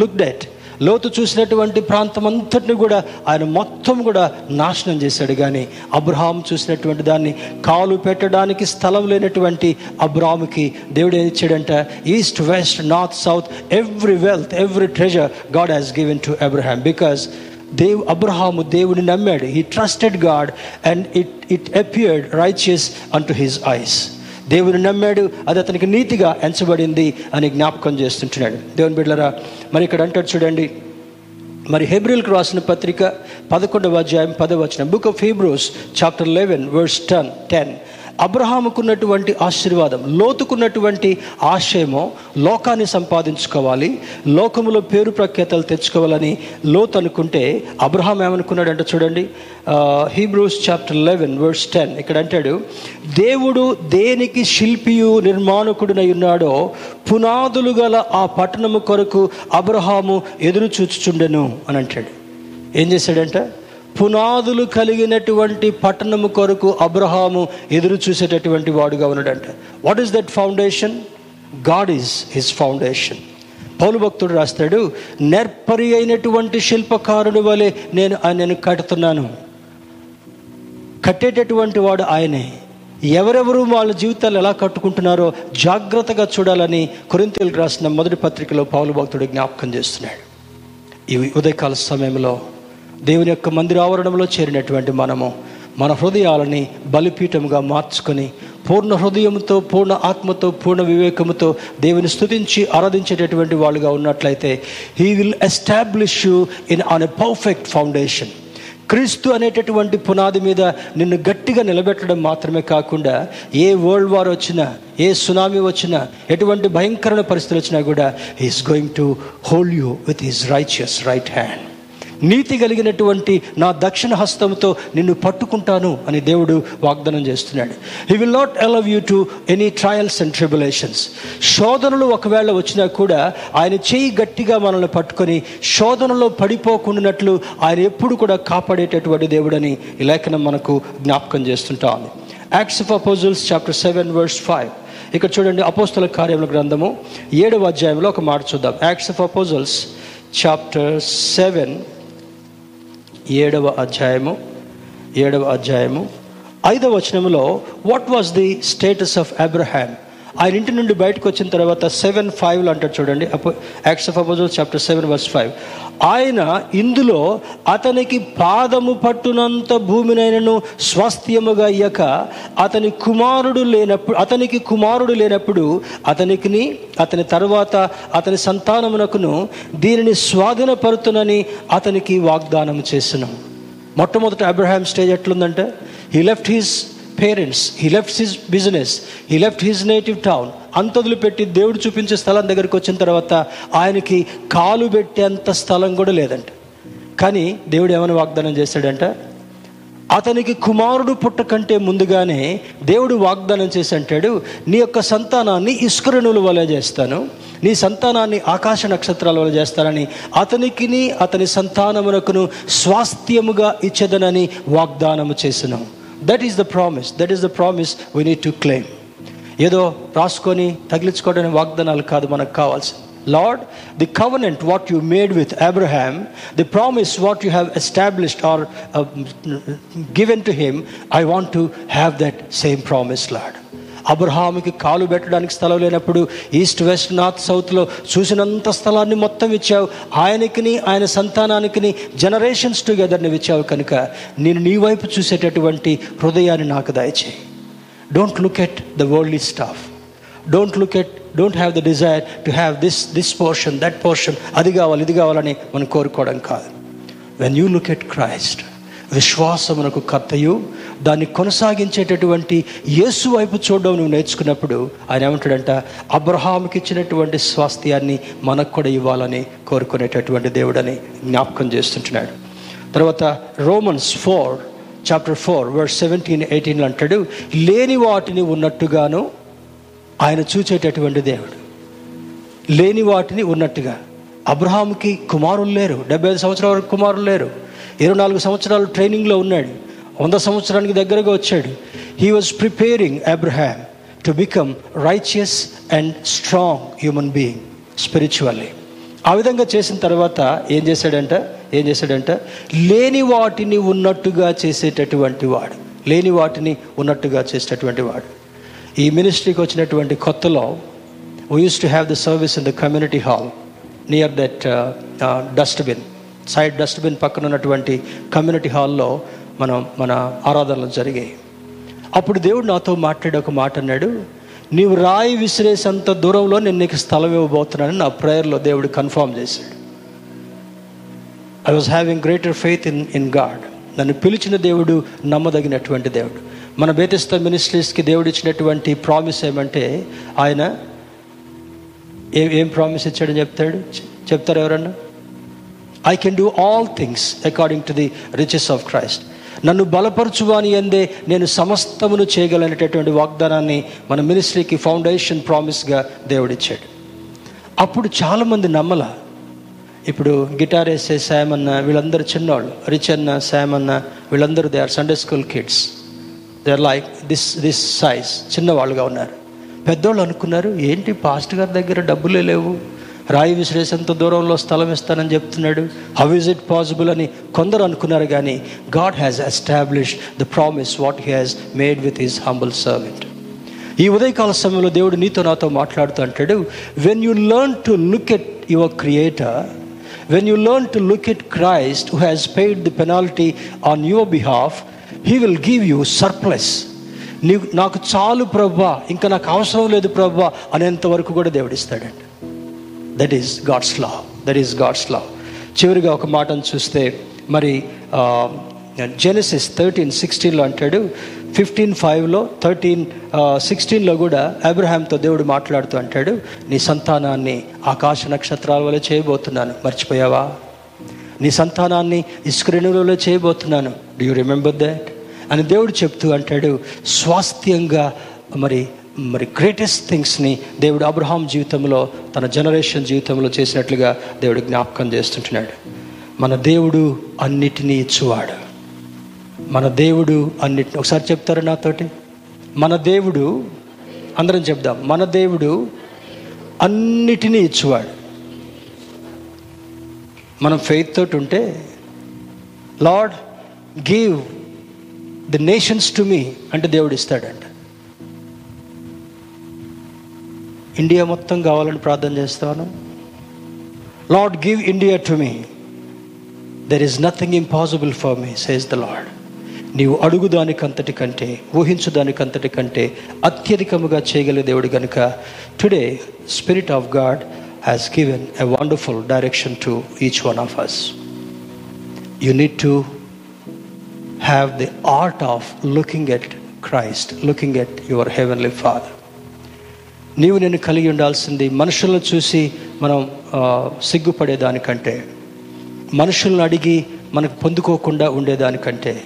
looked Lot చూసినటువంటి ప్రాంతం అంతటిని కూడా ఆయన మొత్తం కూడా నాశనం చేశాడు. కానీ అబ్రహాం చూసినటువంటి దాన్ని కాలు పెట్టడానికి స్థలం లేనటువంటి అబ్రాహాముకి దేవుడు ఏం ఇచ్చాడంట? East west north south every wealth every treasure God has given to Abraham because Dev Abraham దేవుని నమ్మాడు. He trusted God and it it appeared righteous unto his eyes దేవుని నమ్మాడు. అది అతనికి నీతిగా ఎంచబడింది అని జ్ఞాపకం చేస్తుంటున్నాడు. దేవుని బిడ్డలరా మరి ఇక్కడ అంటాడు చూడండి. మరి హెబ్రిల్కి రాసిన పత్రిక పదకొండవ అధ్యాయం పదవచనం book of Hebrews chapter eleven verse ten ten అబ్రహాముకున్నటువంటి ఆశీర్వాదం లోతుకున్నటువంటి ఆశయమో లోకాన్ని సంపాదించుకోవాలి లోకములో పేరు ప్రఖ్యాతలు తెచ్చుకోవాలని లోతు అనుకుంటే అబ్రహాం ఏమనుకున్నాడంటే చూడండి Hebrews chapter eleven verse ten ఇక్కడ అంటాడు దేవుడు దేనికి శిల్పియు నిర్మాణకుడినై ఉన్నాడో పునాదులు గల ఆ పట్టణము కొరకు అబ్రహాము ఎదురు చూచుచుండెను అని అంటాడు. ఏం చేశాడంట? పునాదులు కలిగినటువంటి పట్టణము కొరకు అబ్రహాము ఎదురు చూసేటటువంటి వాడుగా ఉన్నాడంట. What is that foundation God is his foundation Paul భక్తుడు రాస్తాడు నెర్పరి అయినటువంటి శిల్పకారుడు వలె నేను నేను కడుతున్నాను. కట్టేటటువంటి వాడు ఆయనే. ఎవరెవరు వాళ్ళ జీవితాలు ఎలా కట్టుకుంటున్నారో జాగ్రత్తగా చూడాలని కొరింతలు రాసిన మొదటి పత్రికలో పౌలు భక్తుడు జ్ఞాపకం చేస్తున్నాడు. ఈ ఉదయకాల సమయంలో దేవుని యొక్క మందిర ఆవరణంలో చేరినటువంటి మనము మన హృదయాలని బలిపీఠముగా మార్చుకొని పూర్ణ హృదయంతో పూర్ణ ఆత్మతో పూర్ణ వివేకముతో దేవుని స్థుతించి ఆరాధించేటటువంటి వాళ్ళుగా ఉన్నట్లయితే he will establish you in on a perfect foundation క్రీస్తు అనేటటువంటి పునాది మీద నిన్ను గట్టిగా నిలబెట్టడం మాత్రమే కాకుండా ఏ వరల్డ్ వార్ వచ్చినా ఏ సునామీ వచ్చినా ఎటువంటి భయంకరమైన పరిస్థితులు వచ్చినా కూడా he is going to hold you with his righteous right hand నీతి కలిగినటువంటి నా దక్షిణ హస్తంతో నిన్ను పట్టుకుంటాను అని దేవుడు వాగ్దానం చేస్తున్నాడు. He will not allow you to any trials and tribulations శోధనలు ఒకవేళ వచ్చినా కూడా ఆయన చేయి గట్టిగా మనల్ని పట్టుకొని శోధనలో పడిపోకుండానట్లు ఆయన ఎప్పుడు కూడా కాపాడేటటువంటి దేవుడని ఈ లేఖనం మనకు జ్ఞాపకం చేస్తుంటా ఉంది. Acts of Apostles chapter seven verse five ఇక్కడ చూడండి అపోస్తుల కార్యముల గ్రంథము ఏడవ అధ్యాయంలో ఒక మాట చూద్దాం. Acts of Apostles chapter seven ఏడవ అధ్యాయము ఏడవ అధ్యాయము. ఐదవ వచనములో what was the status of Abraham ఆయన ఇంటి నుండి బయటకు వచ్చిన తర్వాత సెవెన్ ఫైవ్లో అంటాడు చూడండి. అపో Acts of Apostle chapter seven verse five ఆయన ఇందులో అతనికి పాదము పట్టునంత భూమినైనను స్వాస్థ్యముగా అయ్యాక అతని కుమారుడు లేనప్పుడు అతనికి కుమారుడు లేనప్పుడు అతనికి అతని తర్వాత అతని సంతానమునకును దీనిని స్వాధీనపరుతునని అతనికి వాగ్దానం చేసిన. మొట్టమొదట అబ్రహాం స్టేజ్ ఎట్లుందంటే he left his parents he left his business he left his native town అంతదులు పెట్టి దేవుడు చూపించే స్థలం దగ్గరికి వచ్చిన తర్వాత ఆయనకి కాలు పెట్టేంత స్థలం కూడా లేదంట. కానీ దేవుడు ఏమైనా వాగ్దానం చేశాడంట? అతనికి కుమారుడు పుట్టకంటే ముందుగానే దేవుడు వాగ్దానం చేసి అంటాడు నీ యొక్క సంతానాన్ని ఇస్కరణుల వలె చేస్తాను నీ సంతానాన్ని ఆకాశ నక్షత్రాల వల్ల చేస్తానని అతనికిని అతని సంతానమునకును స్వాస్థ్యముగా ఇచ్చదనని వాగ్దానము చేసినాం. That is the promise that is the promise we need to claim ఏదో రాసుకొని తగిలించుకోవడానికి వాగ్దానాలు కాదు మనకు కావాల్సింది Lord the covenant what you made with Abraham the promise what you have established or given to him I want to have that same promise Lord అబ్రహాముకి కాలు పెట్టడానికి స్థలం లేనప్పుడు ఈస్ట్ వెస్ట్ నార్త్ సౌత్లో చూసినంత స్థలాన్ని మొత్తం ఇచ్చావు. ఆయనకిని ఆయన సంతానానికిని జనరేషన్స్ టుగెదర్ని ఇచ్చావు కనుక నేను నీ వైపు చూసేటటువంటి హృదయాన్ని నాకు దయచేయి. Don't look at the worldly stuff don't look at don't have the desire to have this this portion that portion అది కావాలి ఇది కావాలని మనం కోరుకోవడం కాదు. When you look at Christ విశ్వాసమునకు కర్తయు దాన్ని కొనసాగించేటటువంటి యేసు వైపు చూడడం నువ్వు నేర్చుకున్నప్పుడు ఆయన ఏమంటాడంట? అబ్రహాంకి ఇచ్చినటువంటి స్వాస్థ్యాన్ని మనకు కూడా ఇవ్వాలని కోరుకునేటటువంటి దేవుడని జ్ఞాపకం చేస్తుంటున్నాడు. తర్వాత Romans four chapter four word seventeen ఎయిటీన్లో అంటాడు లేని వాటిని ఉన్నట్టుగాను ఆయన చూచేటటువంటి దేవుడు. లేని వాటిని ఉన్నట్టుగా. అబ్రహాంకి కుమారులు లేరు డెబ్బై ఐదు సంవత్సరాల వరకు కుమారులు లేరు. ఇరవై నాలుగు సంవత్సరాలు ట్రైనింగ్లో ఉన్నాడు. వంద సంవత్సరానికి దగ్గరగా వచ్చాడు. He was preparing Abraham to become righteous and strong human being spiritually ఆ విధంగా చేసిన తర్వాత ఏం చేశాడంట? ఏం చేశాడంట? లేని వాటిని ఉన్నట్టుగా చేసేటటువంటి వాడు. లేని వాటిని ఉన్నట్టుగా చేసేటటువంటి వాడు. ఈ మినిస్ట్రీకి వచ్చినటువంటి కొత్తలో we use to have the service in the community hall near that dustbin side dustbin పక్కన ఉన్నటువంటి కమ్యూనిటీ హాల్లో మనం మన ఆరాధనలు జరిగాయి. అప్పుడు దేవుడు నాతో మాట్లాడే ఒక మాట అన్నాడు నీవు రాయి విసిరేసేంత దూరంలో నేను నీకు స్థలం ఇవ్వబోతున్నానని నా ప్రేయర్లో దేవుడు కన్ఫర్మ్ చేశాడు. I was having greater faith in in God నన్ను పిలిచిన దేవుడు నమ్మదగినటువంటి దేవుడు. మన బేతిస్త మినిస్ట్రీస్కి దేవుడు ఇచ్చినటువంటి ప్రామిస్ ఏమంటే ఆయన ఏం ఏం ప్రామిస్ ఇచ్చాడని చెప్తాడు? చెప్తారు ఎవరన్నా? I can do all things according to the riches of Christ నన్ను బలపరచువాని అందే నేను సమస్తమును చేయగలనేటటువంటి వాగ్దానాన్ని మన మినిస్ట్రీకి ఫౌండేషన్ ప్రామిస్గా దేవుడిచ్చాడు. అప్పుడు చాలామంది నమ్మల. ఇప్పుడు గిటార్ వేసే శామ్ అన్న వీళ్ళందరూ చిన్నవాళ్ళు రిచ్ అన్న శామ్ అన్న వీళ్ళందరూ they are Sunday school kids they are like this this size చిన్నవాళ్ళుగా ఉన్నారు. పెద్దోళ్ళు అనుకున్నారు ఏంటి పాస్ట్ గారి దగ్గర డబ్బులే లేవు? రాయి విసిరేసేంత దూరంలో స్థలం ఇస్తానని చెప్తున్నాడు. హౌ ఇస్ ఇట్ పాసిబుల్ అని కొందరు అనుకున్నారు కానీ God has establish the promise what he has made with his humble servant ఈ ఉదయకాల సమయంలో దేవుడు నీతో నాతో మాట్లాడుతూ అంటాడు when you learn to look at your creator when you learn to look at Christ who has paid the penalty on your behalf he will give you surplus నీకు నాకు చాలు ప్రభా ఇంకా నాకు అవసరం లేదు ప్రభా అనేంత వరకు కూడా దేవుడిస్తాడండి that is God's law that is God's law చివరిగా ఒక మాటను చూస్తే మరి జెనసిస్ థర్టీన్ సిక్స్టీన్లో అంటాడు ఫిఫ్టీన్ ఫైవ్లో థర్టీన్ సిక్స్టీన్లో కూడా అబ్రహాంతో దేవుడు మాట్లాడుతూ అంటాడు నీ సంతానాన్ని ఆకాశ నక్షత్రాల వల్ల చేయబోతున్నాను. మర్చిపోయావా? నీ సంతానాన్ని ఇస్క్రేణులలో చేయబోతున్నాను. డూ యూ రిమెంబర్ దాట్ అని దేవుడు చెప్తూ అంటాడు స్వాస్థ్యంగా మరి మరి గ్రేటెస్ట్ థింగ్స్ని దేవుడు అబ్రహాం జీవితంలో తన జనరేషన్ జీవితంలో చేసినట్లుగా దేవుడు జ్ఞాపకం చేస్తుంటున్నాడు. మన దేవుడు అన్నిటినీ ఇచ్చువాడు. మన దేవుడు అన్నిటిని ఒకసారి చెప్తారు నాతోటి? మన దేవుడు అందరం చెప్దాం. మన దేవుడు అన్నిటినీ ఇచ్చువాడు. మనం ఫెయిత్ తోటి ఉంటే Lord give the nations to me అంటే దేవుడు ఇస్తాడంట. ఇండియా మొత్తం కావాలని ప్రార్థన చేస్తాను. Lord give India to me there is nothing impossible for me says the Lord నీవు అడుగు దానికంతటి కంటే ఊహించు దానికంతటి కంటే అత్యధికముగా చేయగలిగే దేవుడు కనుక today spirit of God has given a wonderful direction to each one of us you need to have the art of looking at Christ looking at your heavenly father నీవు నేను కలిగి ఉండాల్సింది మనుషులను చూసి మనం సిగ్గుపడేదానికంటే మనుషులను అడిగి మనకు పొందుకోకుండా ఉండేదానికంటే.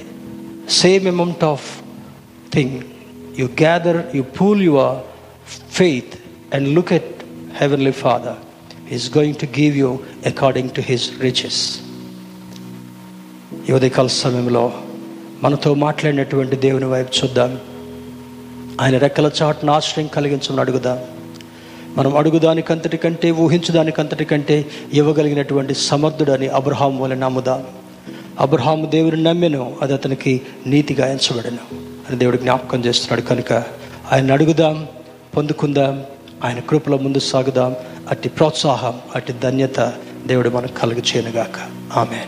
Same amount of thing you gather you pool your faith and look at heavenly father is going to give you according to his riches ఈ కాల సమయంలో మనతో మాట్లాడినటువంటి దేవుని వైపు చూద్దాం. ఆయన రెక్కల చాటును ఆశ్రయం కలిగించమని అడుగుదా? మనం అడుగుదానికంతటి కంటే ఊహించుదానికంతటి కంటే ఇవ్వగలిగినటువంటి సమర్థుడని అబ్రహాం వల్ల నమ్ముదాం? అబ్రహాము దేవుని నమ్మెను అది అతనికి నీతిగా ఎంచబడను అని దేవుడు జ్ఞాపకం చేస్తున్నాడు. కనుక ఆయన అడుగుదాం పొందుకుందాం ఆయన కృపలో ముందు సాగుదాం అట్టి ప్రోత్సాహం అట్టి ధన్యత దేవుడు మనకు కలుగు చేయనుగాక ఆమె